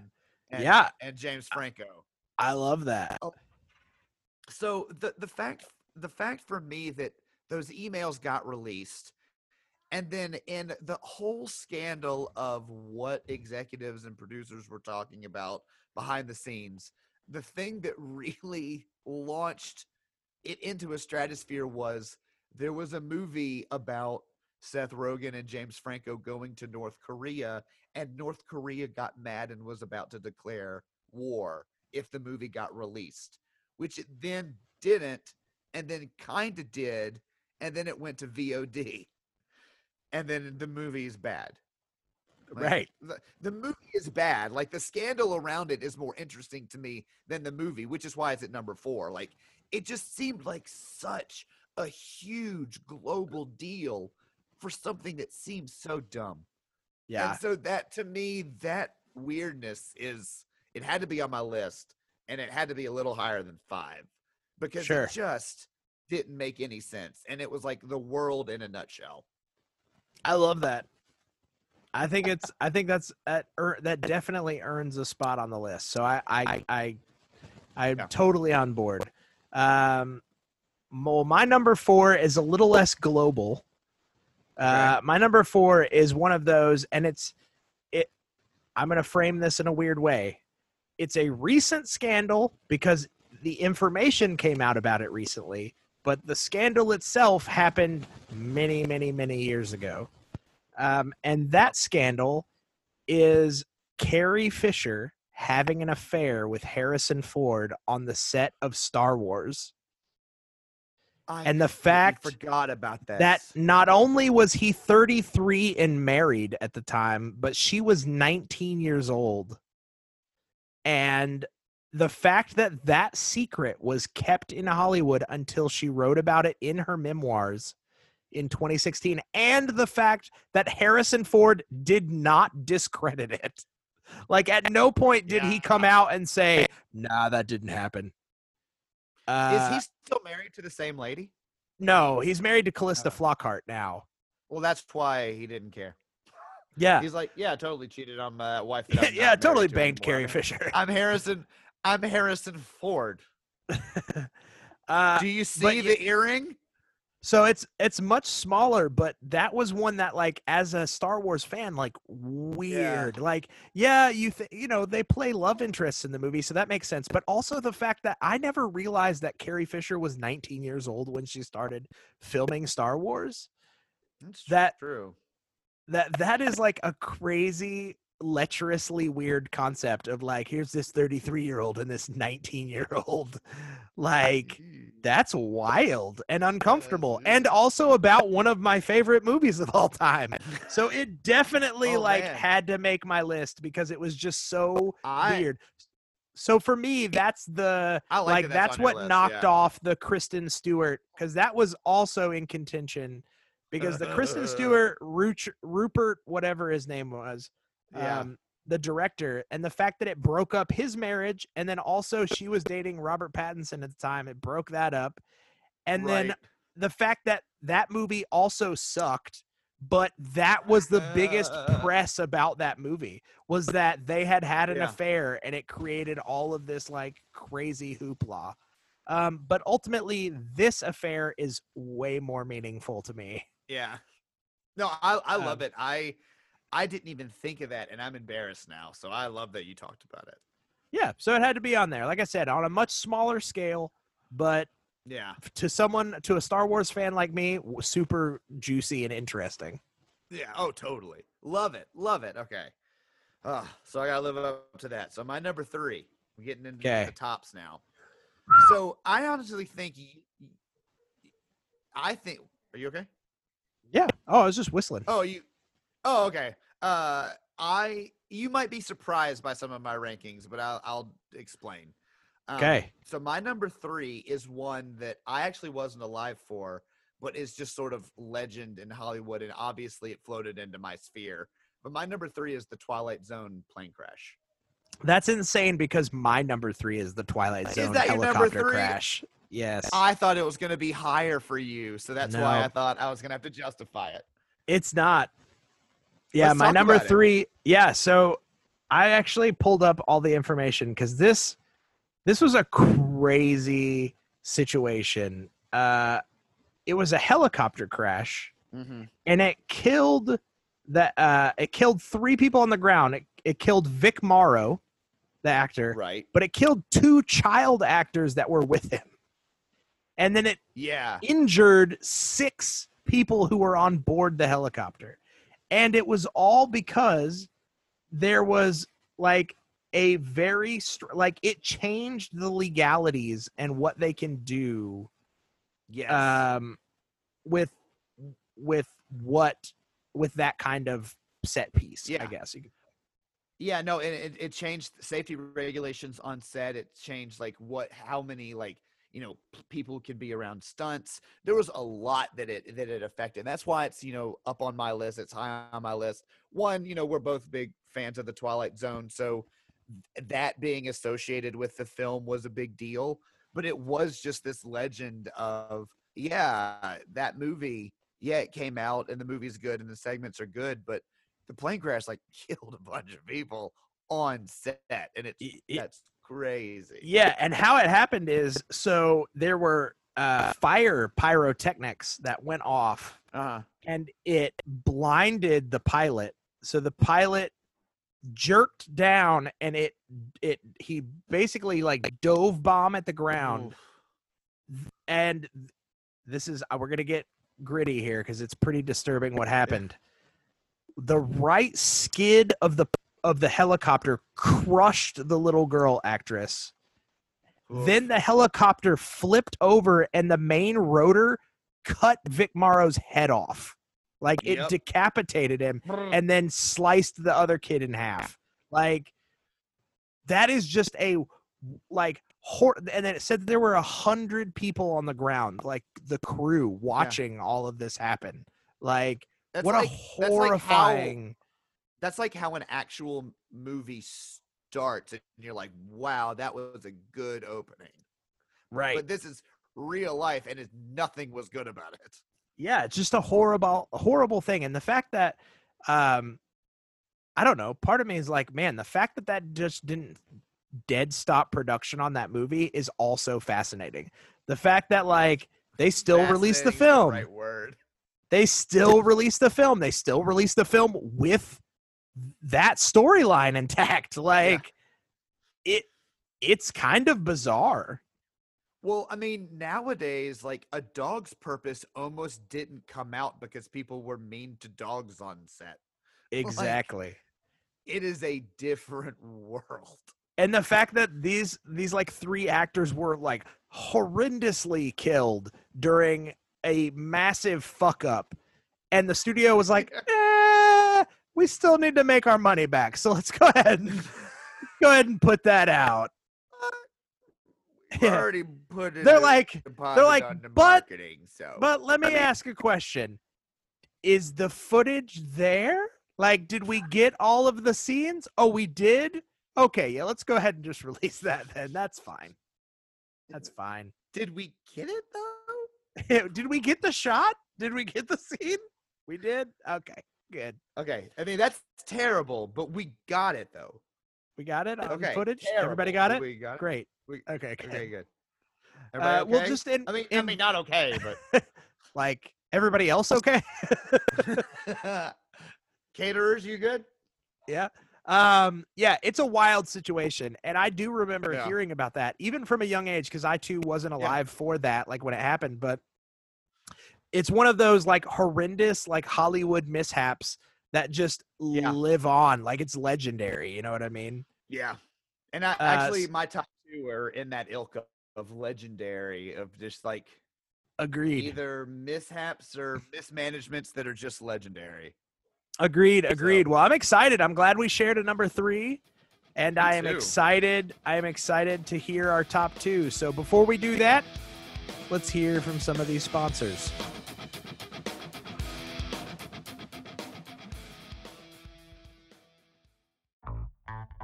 and, yeah. and James Franco. I love that. Oh, so the the fact the fact for me that those emails got released and then in the whole scandal of what executives and producers were talking about behind the scenes the thing that really launched it into a stratosphere was there was a movie about Seth Rogen and James Franco going to North Korea and North Korea got mad and was about to declare war if the movie got released which it then didn't, and then kind of did, and then it went to VOD, and then the movie is bad. Like, Right. The, the movie is bad. Like the scandal around it is more interesting to me than the movie, which is why it's at number four. Like it just seemed like such a huge global deal for something that seems so dumb. Yeah. And so that to me, that weirdness is it had to be on my list and it had to be a little higher than five because Sure. it just didn't make any sense. And it was like the world in a nutshell. I love that. I think it's. I think that's that. ear- That definitely earns a spot on the list. So I, I, I, I'm Yeah. totally on board. Um, well, my number four is a little less global. Uh, my number four is one of those, and it's it. I'm going to frame this in a weird way. It's a recent scandal because the information came out about it recently, but the scandal itself happened many, many, many years ago. Um, and that scandal is Carrie Fisher having an affair with Harrison Ford on the set of Star Wars. I And the fact forgot about that. That not only was he 33 and married at the time, but she was 19 years old. And the fact that that secret was kept in Hollywood until she wrote about it in her memoirs in 2016, and the fact that Harrison Ford did not discredit it. Like, at no point did he come out and say, nah, that didn't happen. Uh, is he still married to the same lady? no, he's married to Calista. Flockhart now. Well, that's why he didn't care. Yeah. He's like, yeah, I totally cheated on my wife. I'm yeah, totally to banged anymore. Carrie Fisher. I'm Harrison. I'm Harrison Ford. Uh, Do you see the earring? So it's it's much smaller, but that was one that like as a Star Wars fan, like weird. Like, yeah, you th- you know, they play love interests in the movie, so that makes sense. But also the fact that I never realized that Carrie Fisher was 19 years old when she started filming Star Wars. That's That- true. That that is like a crazy lecherously weird concept of like here's this 33 year old and this 19 year old like that's wild and uncomfortable and also about one of my favorite movies of all time so it definitely Oh, like man. had to make my list because it was just so I weird so for me that's the like, like that that's what list, knocked yeah. off the kristen stewart because that was also in contention because the kristen stewart Ruch- rupert whatever his name was Yeah. um, the director and the fact that it broke up his marriage and then also she was dating robert pattinson at the time it broke that up and then the fact that that movie also sucked but that was the biggest Uh. press about that movie was that they had had an Yeah. affair and it created all of this like crazy hoopla um, but ultimately this affair is way more meaningful to me Yeah. No, I I love Um, it. I I didn't even think of that, and I'm embarrassed now. So I love that you talked about it. yeah so it had to be on there like i said on a much smaller scale but Yeah. to someone to a Star Wars fan like me, super juicy and interesting. Yeah. Oh, totally. Love it. Love it. Okay. Uh, so I gotta live up to that. So my number three. We're getting into Okay. the tops now. So I honestly think. I think. Are you okay? Yeah. Oh, I was just whistling. Oh, you. Oh, okay. Uh, I. You might be surprised by some of my rankings, but I'll, I'll explain. Um, Okay. So my number three is one that I actually wasn't alive for, but is just sort of legend in Hollywood, and obviously it floated into my sphere. But my number three is the Twilight Zone plane crash. That's insane because my number three is the Twilight Zone that your number helicopter crash. Yes. I thought it was going to be higher for you, so that's why I thought I was going to have to justify it. It's not. Yeah, Let's my number about it. three. Yeah, so I actually pulled up all the information because this this was a crazy situation. Uh, it was a helicopter crash, Mm-hmm. and it killed that. Uh, it killed three people on the ground. It it killed Vic Morrow, the actor, Right? but it killed two child actors that were with him, and then it Yeah. injured six people who were on board the helicopter. And it was all because there was like a very str- like it changed the legalities and what they can do Yes. um with with what with that kind of set piece yeah. i guess Yeah, no, it, it changed safety regulations on set. It changed like what, how many like you know p- people could be around stunts. There was a lot that it that it affected. And that's why it's you know up on my list. It's high on my list. One, you know, we're both big fans of the Twilight Zone, so that being associated with the film was a big deal. But it was just this legend of yeah, that movie. Yeah, it came out and the movie's good and the segments are good, but the plane crash like killed a bunch of people on set and it's y- that's crazy. Yeah and how it happened is so there were uh fire pyrotechnics that went off uh and it blinded the pilot. So the pilot jerked down and it it he basically like dove bomb at the ground. And this is uh, we're gonna get gritty here because it's pretty disturbing what happened. The right skid of the of the helicopter crushed the little girl actress then the helicopter flipped over and the main rotor cut Vic Morrow's head off. Like it Yep. decapitated him and then sliced the other kid in half. Like that is just a like hor- and then it said that there were a hundred people on the ground, like the crew watching all of this happen. Like that's what like, a that's like how- horrifying that's like how an actual movie starts and you're like wow that was a good opening right. but this is real life and it, nothing was good about it yeah it's just a horrible horrible thing and the fact that um I don't know. Part of me is like, man, the fact that that just didn't dead stop production on that movie is also fascinating. The fact that like they still released the film. Right word. They still released the film. They still released the film with that storyline intact. Like it it's kind of bizarre. Well, I mean, nowadays, like a dog's purpose almost didn't come out because people were mean to dogs on set. Exactly. It is a different world. and the fact that these these like three actors were like horrendously killed during a massive fuck up and the studio was like eh, we still need to make our money back so let's go ahead and go ahead and put that out Yeah. already put it. they're like deposit like, "But- marketing, so. but let me I mean- ask a question is the footage there like did we get all of the scenes oh we did okay yeah let's go ahead and just release that then that's fine that's fine did we get it though? did we get the shot? Did we get the scene? We did. Okay, good. Okay, I mean that's terrible, but we got it though. We got it on Okay, footage. Everybody got it. We got it. Great. We, Okay, good. okay, good. Uh, Everybody Well, okay? just in, I mean, I mean, not okay, but like everybody else, okay? caterers, you good? yeah. Um. Yeah, it's a wild situation, and I do remember Yeah. hearing about that, even from a young age, because I too wasn't alive for that, like when it happened. But it's one of those like horrendous, like Hollywood mishaps that just Yeah. live on. Like it's legendary. You know what I mean? Yeah. And I Uh, actually my top two are in that ilk of, legendary of just like Agreed. either mishaps or mismanagements that are just legendary. Agreed, So- agreed. Well, I'm excited. I'm glad we shared a number three. And Me I am too. excited. I am excited to hear our top two. So before we do that, let's hear from some of these sponsors.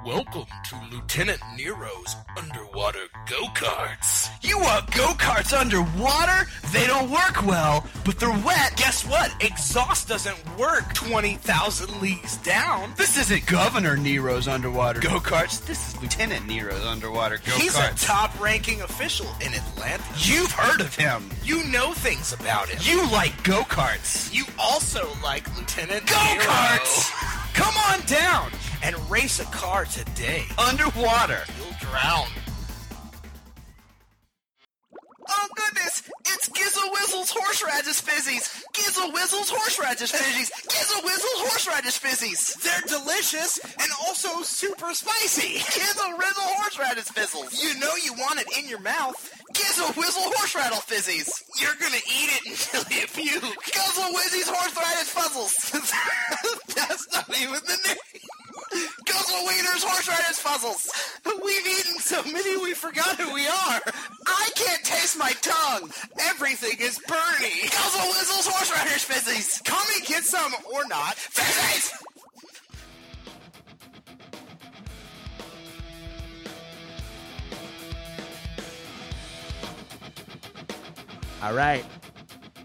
Welcome to Lieutenant Nero's underwater go karts. You want go karts underwater? They don't work well, but they're wet. Guess what? Exhaust doesn't work 20,000 leagues down. This isn't Governor Nero's underwater go karts. This is Lieutenant Nero's underwater go karts. He's a top ranking official in Atlanta. You've heard of him. You know things about him. You like go karts. You also like Lieutenant Go karts! Come on down and race a car today. Underwater. You'll drown. Oh goodness! It's Gizzle Whizzle's horseradish fizzies! Gizzle Whizzle's horseradish fizzies! Gizzle Whizzle's horseradish fizzies! They're delicious and also super spicy! Gizzle Whizzle horseradish fizzles! You know you want it in your mouth! Gizzle Whizzle Horse Rattle fizzies! You're gonna eat it until you puke! Guzzle horse horseradish fuzzles! That's not even the name! Guzzle Wiener's horseradish fuzzles! We've eaten so many we forgot who we are! I can't taste my tongue! Everything is burny! Guzzle Whizzle's horseradish fizzies! Come and get some or not. Fizzies! All right.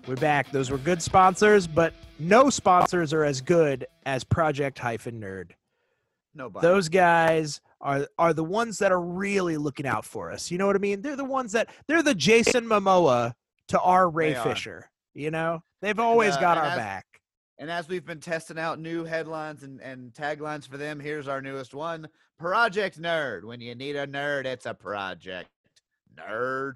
We're back. Those were good sponsors, but no sponsors are as good as Project Hyphen Nerd. Nobody. Those guys are are the ones that are really looking out for us. You know what I mean? They're the ones that they're the Jason Momoa to our Ray They are. Fisher. You know, they've always uh, got our as- back. And as we've been testing out new headlines and, and taglines for them, here's our newest one Project Nerd. When you need a nerd, it's a project. Nerd.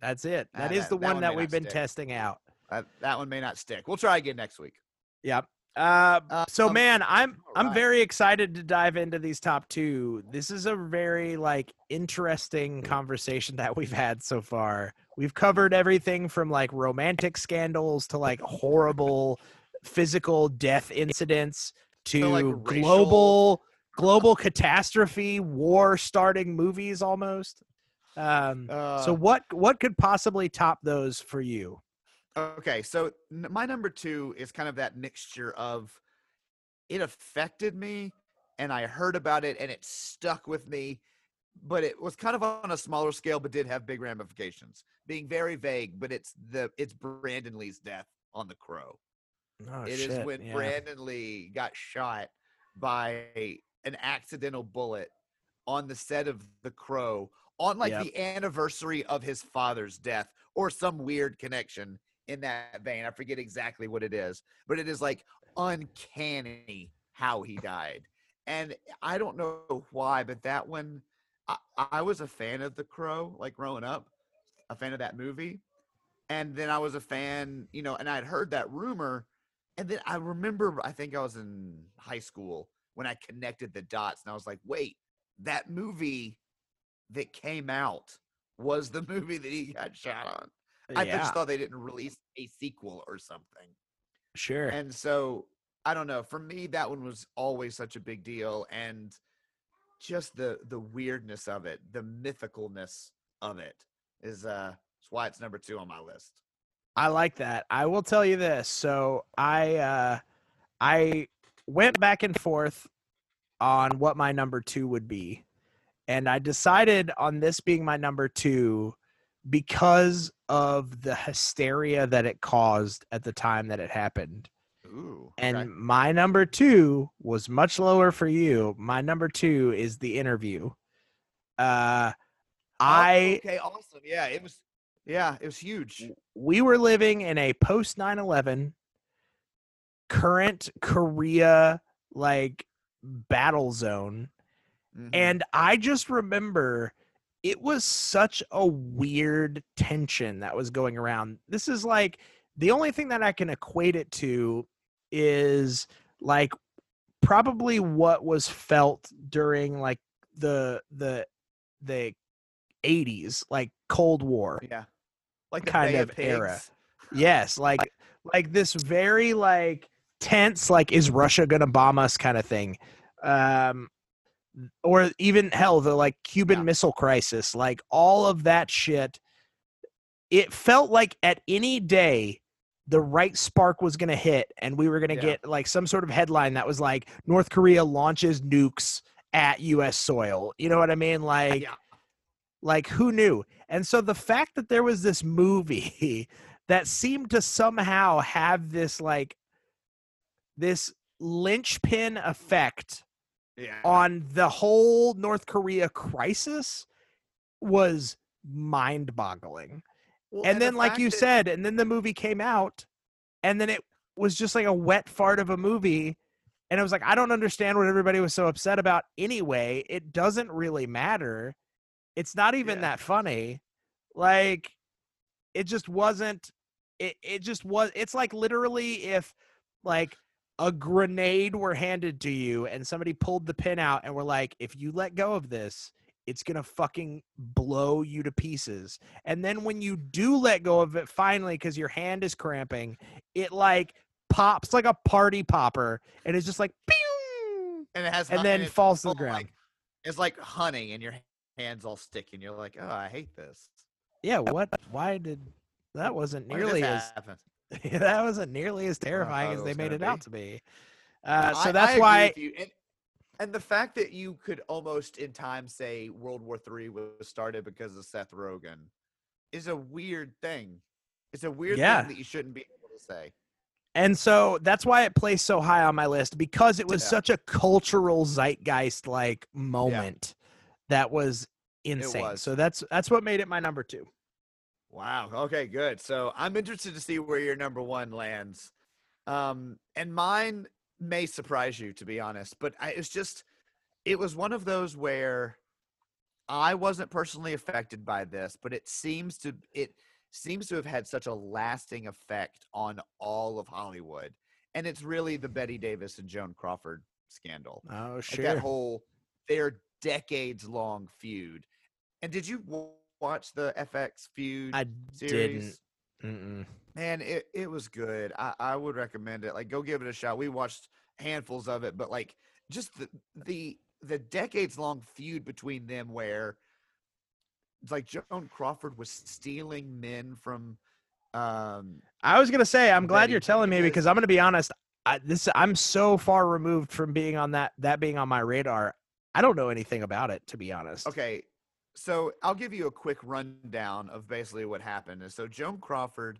That's it. Ah, That is that- the one that we've been stick. testing out. Uh, that one may not stick. We'll try again next week. Yep. Uh, so Um, man, I'm I'm very excited to dive into these top two. This is a very like interesting conversation that we've had so far. We've covered everything from like romantic scandals to like horrible physical death incidents to like, global racial- global catastrophe, war starting movies almost. Um, Uh, so what what could possibly top those for you? Okay, so n- my number two is kind of that mixture of it affected me and I heard about it and it stuck with me, but it was kind of on a smaller scale, but did have big ramifications. Being very vague, but it's the it's Brandon Lee's death on the Crow. Oh, It is shit, when yeah. Brandon Lee got shot by an accidental bullet on the set of The Crow on like Yep. the anniversary of his father's death or some weird connection in that vein. I forget exactly what it is, but it is like uncanny how he died. And I don't know why, but that one, I, I was a fan of The Crow, like growing up, a fan of that movie. And then I was a fan, you know, and I'd heard that rumor. And then I remember, I think I was in high school when I connected the dots and I was like, wait, that movie that came out was the movie that he got shot on. I just thought they didn't release a sequel or something. sure. And so I don't know. For me, that one was always such a big deal, and just the the weirdness of it, the mythicalness of it, is uh, is why it's number two on my list. I like that. I will tell you this. So I uh I went back and forth on what my number 2 would be. And I decided on this being my number 2 because of the hysteria that it caused at the time that it happened. Ooh, And my number 2 was much lower for you. My number 2 is the interview. Uh I okay, awesome. Yeah, it was. Yeah, it was huge. we were living in a post 9-11 current korea like battle zone Mhm. and i just remember it was such a weird tension that was going around this is like the only thing that i can equate it to is like probably what was felt during like the the the 80s like cold war yeah, like kind Bay of era. Yes, like like this very like tense like is Russia to bomb us kind of thing. Um or even hell the like Cuban Yeah. Missile Crisis, like all of that shit. It felt like at any day the right spark was going to hit and we were going to Yeah. get like some sort of headline that was like North Korea launches nukes at US soil. You know what I mean? Uh, like yeah, like who knew? And so the fact that there was this movie that seemed to somehow have this like this linchpin effect yeah. on the whole North Korea crisis was mind-boggling. Well, and the then like you that- said, and then the movie came out and then it was just like a wet fart of a movie and I was like I don't understand what everybody was so upset about anyway. It doesn't really matter. It's not even Yeah. that funny. Like it just wasn't it it just was it's like literally if like a grenade were handed to you and somebody pulled the pin out and were like if you let go of this it's to fucking blow you to pieces. And then when you do let go of it finally cuz your hand is cramping, it like pops like a party popper and it's just like pew and it has and then it's falls to the ground. Like, it's like honey, and your hands all sticky, and you're like, oh, I hate this. Yeah, what why did that wasn't nearly as happen? that wasn't nearly as terrifying as they made it gonna out to be. Uh, so I- that's I why. And, and the fact that you could almost in time say World War III was started because of Seth Rogen is a weird thing. It's a weird Yeah. thing that you shouldn't be able to say. And so that's why it placed so high on my list because it was Yeah. such a cultural zeitgeist like moment that was insane. was. So that's that's what made it my number 2. Wow. Okay, good. So I'm interested to see where your number one lands. Um, and mine may surprise you, to be honest, but I, it's just, it was one of those where I wasn't personally affected by this, but it seems to, it seems to have had such a lasting effect on all of Hollywood. And it's really the Bette Davis and Joan Crawford scandal. Oh, Like sure. that whole, their decades long feud. And did you watch the FX feud? I series. didn't. Mm-mm. Man, it, it was good. I, I would recommend it. Like, go give it a shot. We watched handfuls of it, but like, just the the the decades long feud between them, where it's like Joan Crawford was stealing men from. Um, I was gonna say, I'm glad you're telling me because I'm gonna be honest. I, this I'm so far removed from being on that that being on my radar. I don't know anything about it to be honest. okay, so I'll give you a quick rundown of basically what happened. And so Joan Crawford,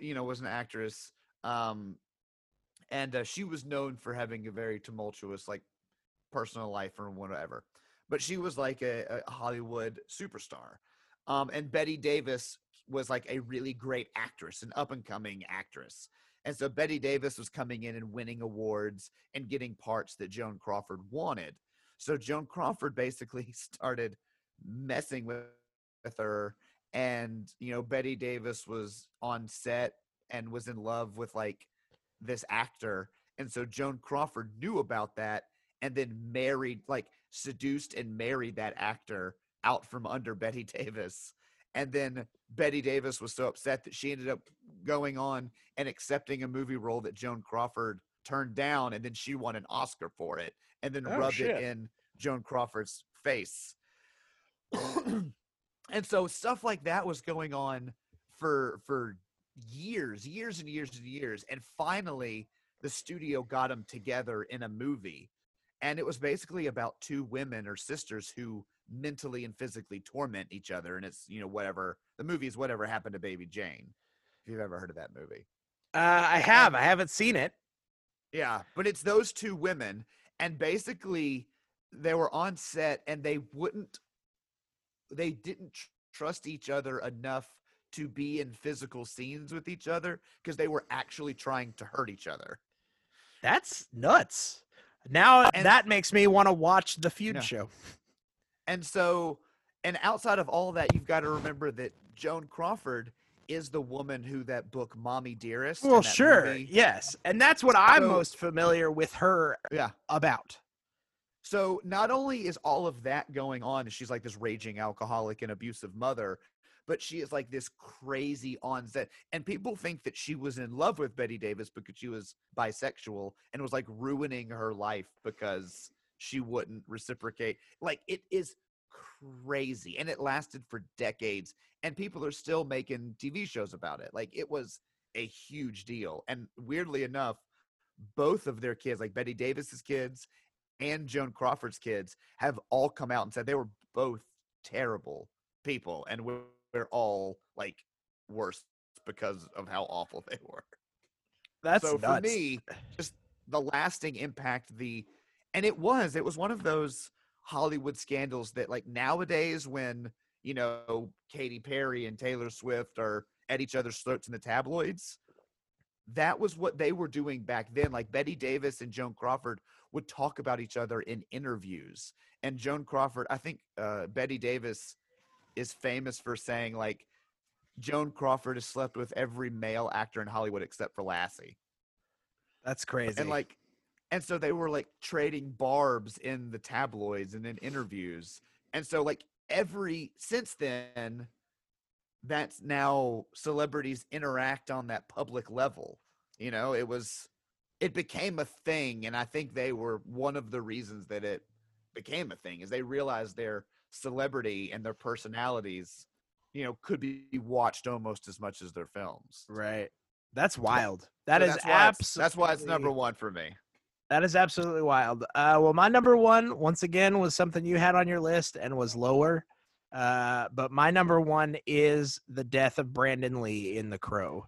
you know, was an actress. Um, and uh, she was known for having a very tumultuous like personal life or whatever. But she was like a, a Hollywood superstar. Um, and Bette Davis was like a really great actress, an up and coming actress. And so Bette Davis was coming in and winning awards and getting parts that Joan Crawford wanted. So Joan Crawford basically started messing with, with her. And, you know, Bette Davis was on set and was in love with like this actor. And so Joan Crawford knew about that and then married, like seduced and married that actor out from under Bette Davis. And then Bette Davis was so upset that she ended up going on and accepting a movie role that Joan Crawford turned down. And then she won an Oscar for it and then Oh, rubbed shit. it in Joan Crawford's face. and so stuff like that was going on for for years, years and years and years. And finally, the studio got them together in a movie. And it was basically about two women or sisters who mentally and physically torment each other. And it's, you know, whatever the movie is whatever happened to Baby Jane. If you've ever heard of that movie. Uh, I have. I haven't seen it. Yeah, but it's those two women, and basically they were on set and they wouldn't, they didn't tr- trust each other enough to be in physical scenes with each other because they were actually trying to hurt each other. That's nuts. Now And- that makes me want to watch the feud show. And so, and outside of all that, you've got to remember that Joan Crawford is the woman who that book "Mommy Dearest." Well, sure. movie- Yes. And that's what I'm So- most familiar with her yeah. about. So not only is all of that going on, she's like this raging alcoholic and abusive mother, but she is like this crazy on set. And people think that she was in love with Bette Davis because she was bisexual and was like ruining her life because she wouldn't reciprocate. Like it is crazy. And it lasted for decades. And people are still making TV shows about it. Like it was a huge deal. And weirdly enough, both of their kids, like Bette Davis's kids and Joan Crawford's kids have all come out and said they were both terrible people and we're, we're all like worse because of how awful they were. That's so nuts. for me, just the lasting impact, the and it was, it was one of those Hollywood scandals that like nowadays when, you know, Katy Perry and Taylor Swift are at each other's throats in the tabloids, that was what they were doing back then. Like Bette Davis and Joan Crawford would talk about each other in interviews. And Joan Crawford, I think uh, Bette Davis is famous for saying like Joan Crawford has slept with every male actor in Hollywood except for Lassie. That's crazy. And like and so they were like trading barbs in the tabloids and in interviews. And so like every since then that's now celebrities interact on that public level. You know, it was it became a thing and I think they were one of the reasons that it became a thing is they realized their celebrity and their personalities, you know, could be watched almost as much as their films. right. That's wild. That So is absolutely that's why it's number 1 for me. That is absolutely wild. Uh, well, my number one, once again, was something you had on your list and was lower. Uh, but my number one is the death of Brandon Lee in The Crow.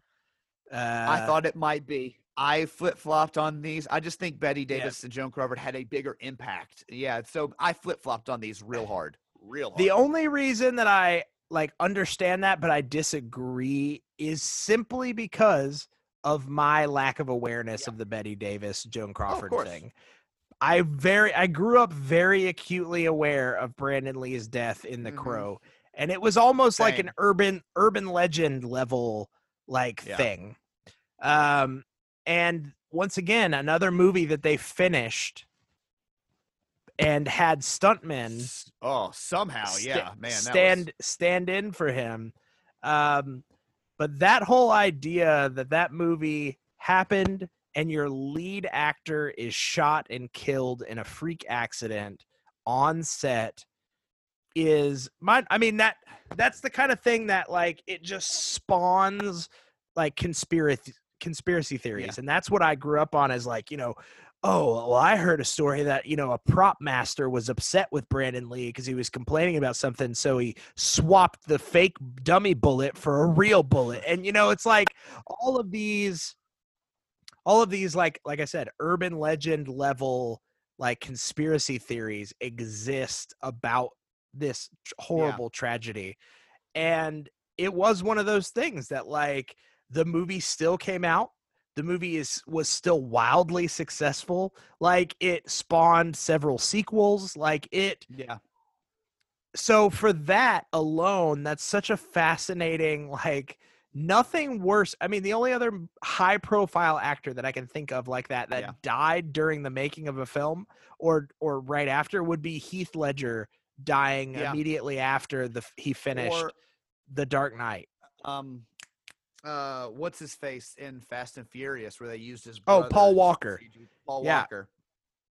Uh, I thought it might be. I flip flopped on these. I just think Bette Davis and Joan Crawford had a bigger impact. Yeah, so I flip flopped on these real hard, real hard. the only reason that I like understand that, but I disagree, is simply because of my lack of awareness of the Bette Davis Joan Crawford course. thing. I very I grew up very acutely aware of Brandon Lee's death in The Mhm. Crow, and it was almost like an urban urban legend level like Yeah. thing. Um, and once again, another movie that they finished and had stuntmen. Oh, somehow, sta- yeah, man, stand was, stand in for him. Um, but that whole idea that that movie happened and your lead actor is shot and killed in a freak accident on set is my I mean that that's the kind of thing that like it just spawns like conspiracy conspiracy theories and that's what I grew up on as like you know oh well I heard a story that you know a prop master was upset with Brandon Lee because he was complaining about something so he swapped the fake dummy bullet for a real bullet and you know it's like all of these all of these like like I said, urban legend level like conspiracy theories exist about this horrible tragedy. And it was one of those things that like the movie still came out. The movie is was still wildly successful. Like it spawned several sequels. Like it Yeah. so for that alone that's such a fascinating like nothing worse i mean the only other high profile actor that i can think of like that that Yeah. died during the making of a film or or right after would be heath ledger dying Yeah. immediately after the he finished Or the dark knight um, uh, what's his face in Fast and Furious where they used his Oh, Paul Walker. Paul Yeah. Walker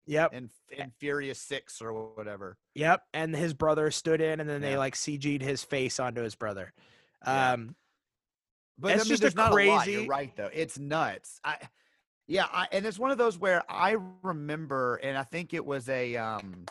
yep in in Furious Six or whatever. yep and his brother stood in and then they like cg'd his face onto his brother Yeah. um But It's I mean, just a not a lot. crazy- You're right though. It's nuts. I, yeah, I, and it's one of those where I remember, and I think it was a, um,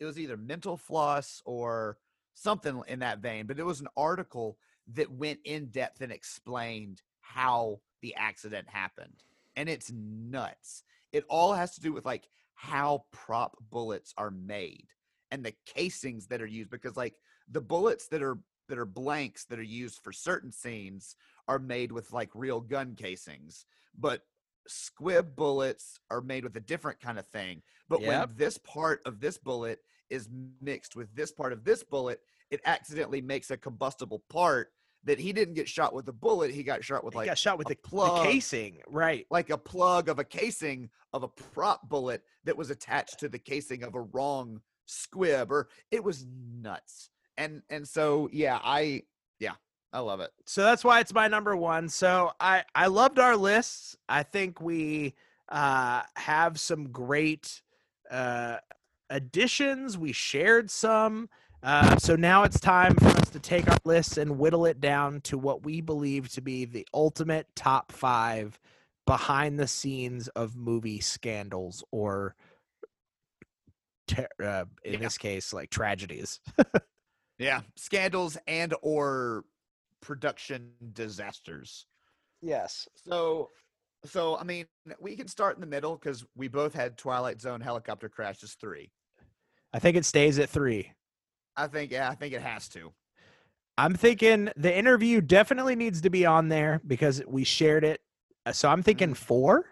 it was either Mental Floss or something in that vein, but it was an article that went in depth and explained how the accident happened, and it's nuts. It all has to do with like how prop bullets are made and the casings that are used because like the bullets that are that are blanks that are used for certain scenes are made with like real gun casings but squib bullets are made with a different kind of thing but Yep. when this part of this bullet is mixed with this part of this bullet it accidentally makes a combustible part that he didn't get shot with a bullet he got shot with he like got shot with a the, the plug. casing right. Like a plug of a casing of a prop bullet that was attached to the casing of a wrong squib or it was nuts. And and so yeah i yeah i love it. So that's why it's my number one. So i i loved our lists. I think we uh have some great uh additions. We shared some uh, so now it's time for us to take our lists and whittle it down to what we believe to be the ultimate top five behind the scenes of movie scandals or ter- uh, in Yeah. this case like tragedies. Yeah scandals and or production disasters. Yes. So so i mean we can start in the middle because we both had twilight zone helicopter crashes three. I think it stays at three i think yeah i think it has to I'm thinking the interview definitely needs to be on there because we shared it. Uh, So I'm thinking Mhm. four.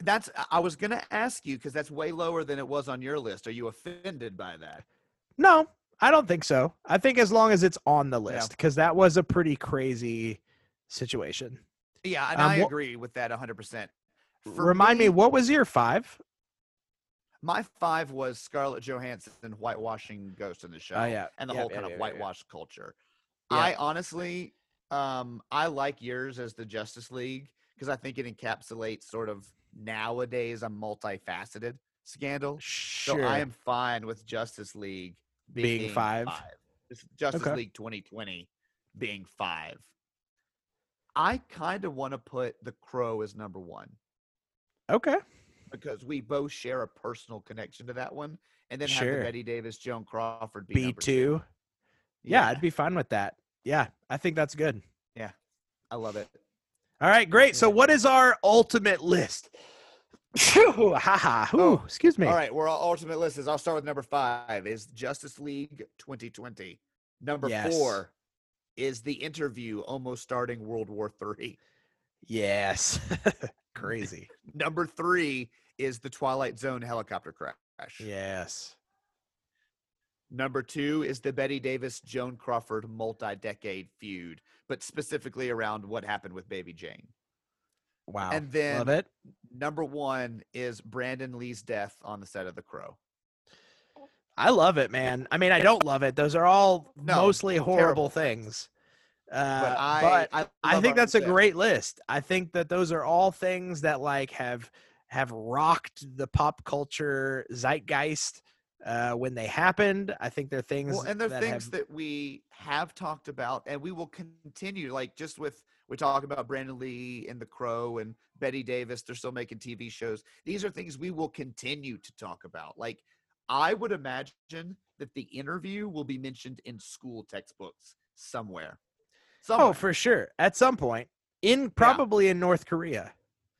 that's I- was gonna ask you because that's way lower than it was on your list are you offended by that No, I don't think so. I think as long as it's on the list because that was a pretty crazy situation. Yeah, and Um, I agree with that 100%. For Remind me, what was your five? My five was Scarlett Johansson whitewashing Ghost in the Shell Oh yeah, and the Yep, whole yep, kind of whitewash culture. Yeah. I honestly, um, I like yours as the Justice League because I think it encapsulates sort of nowadays a multifaceted scandal. Sure. So I am fine with Justice League being, Being five. This Justice Okay. League 2020 being five. I kind of want to put The Crow as number one okay. Because we both share a personal connection to that one, and then have the Bette Davis, Joan Crawford be, two. Yeah, I'd be fine with that. Yeah, I think that's good. Yeah, I love it. All right, great. So what is our ultimate list? Ha ha. Ooh, Oh, excuse me. All right, we're all ultimate list is. I'll start with number five. Is Justice League 2020. Number Yes. four is the interview almost starting World War Three. Yes. Crazy. Number three is the Twilight Zone helicopter crash. Yes. Number two is the Bette Davis Joan Crawford multi-decade feud, but specifically around what happened with Baby Jane. Wow. And then Love it. number one is Brandon Lee's death on the set of The Crow. I love it, man. I mean, I don't love it. Those are all No, mostly horrible terrible. things. Uh, But I, but I, I think that's a great list. I think that those are all things that like have have rocked the pop culture zeitgeist uh, when they happened. I think they're things. Well, and they're that things have, that we have talked about, and we will continue. Like just with we talk about Brandon Lee and The Crow and Bette Davis. They're still making TV shows. These are things we will continue to talk about. Like I would imagine that the interview will be mentioned in school textbooks somewhere. Oh, for sure, at some point in probably in North Korea.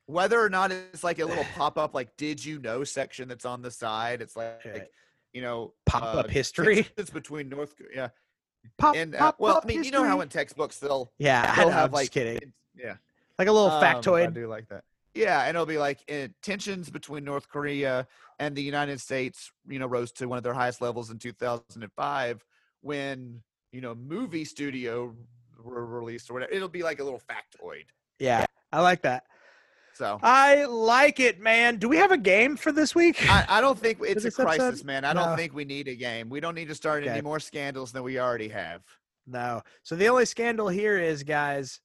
Whether or not it's like a little pop up, like "Did you know?" section that's on the side. It's like, Right. you know, Pop-up uh, history? tensions between North Korea. Pop, and uh, pop, well, pop I mean, you know how in textbooks they'll Yeah, they'll know, have I'm like just kidding. yeah. Like a little Um, I do like that. Yeah, and it'll be like uh, tensions between North Korea and the United States, you know, rose to one of their highest levels in 2005 when you know movie studio were released or whatever. It'll be like a little factoid. Yeah, I like that. So I like it, man. Do we have a game for this week? I, I don't think it's a this episode? crisis, man. I No. don't think we need a game. We don't need to start Okay. any more scandals than we already have. No. So the only scandal here is, guys,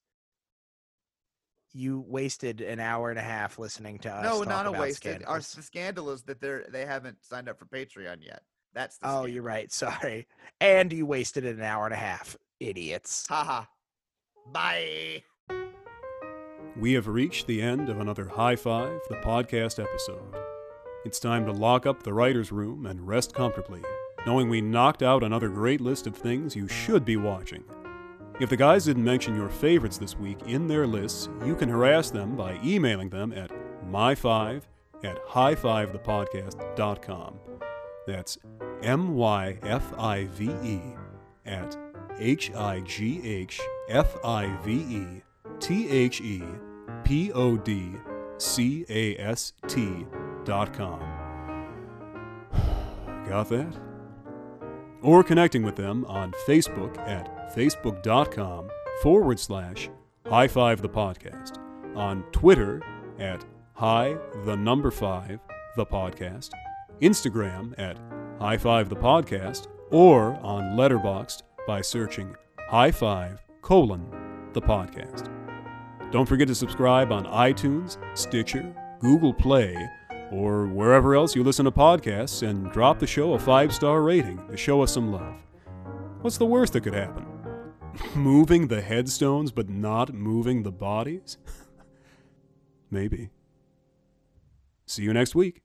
you wasted an hour and a half listening to us. no, not a wasted. Our the scandal is that they're they haven't signed up for Patreon yet. That's the Oh, scandal. you're right. Sorry. And you wasted an hour and a half, idiots. Haha. Bye. We have reached the end of another High Five, the podcast episode. It's time to lock up the writer's room and rest comfortably, knowing we knocked out another great list of things you should be watching. If the guys didn't mention your favorites this week in their lists, you can harass them by emailing them at my5 at highfivethepodcast.com. That's M Y F I V E at H I G H F I V E T H E P O D C A S T dot com. Got that? Or connecting with them on Facebook at facebook.com forward slash high five the podcast, on Twitter at high the number five the podcast, Instagram at high five the podcast, or on Letterboxd by searching high five colon the podcast. Don't forget to subscribe on iTunes, Stitcher, Google Play, or wherever else you listen to podcasts and drop the show a five star rating to show us some love. What's the worst that could happen? moving the headstones but not moving the bodies? Maybe. See you next week.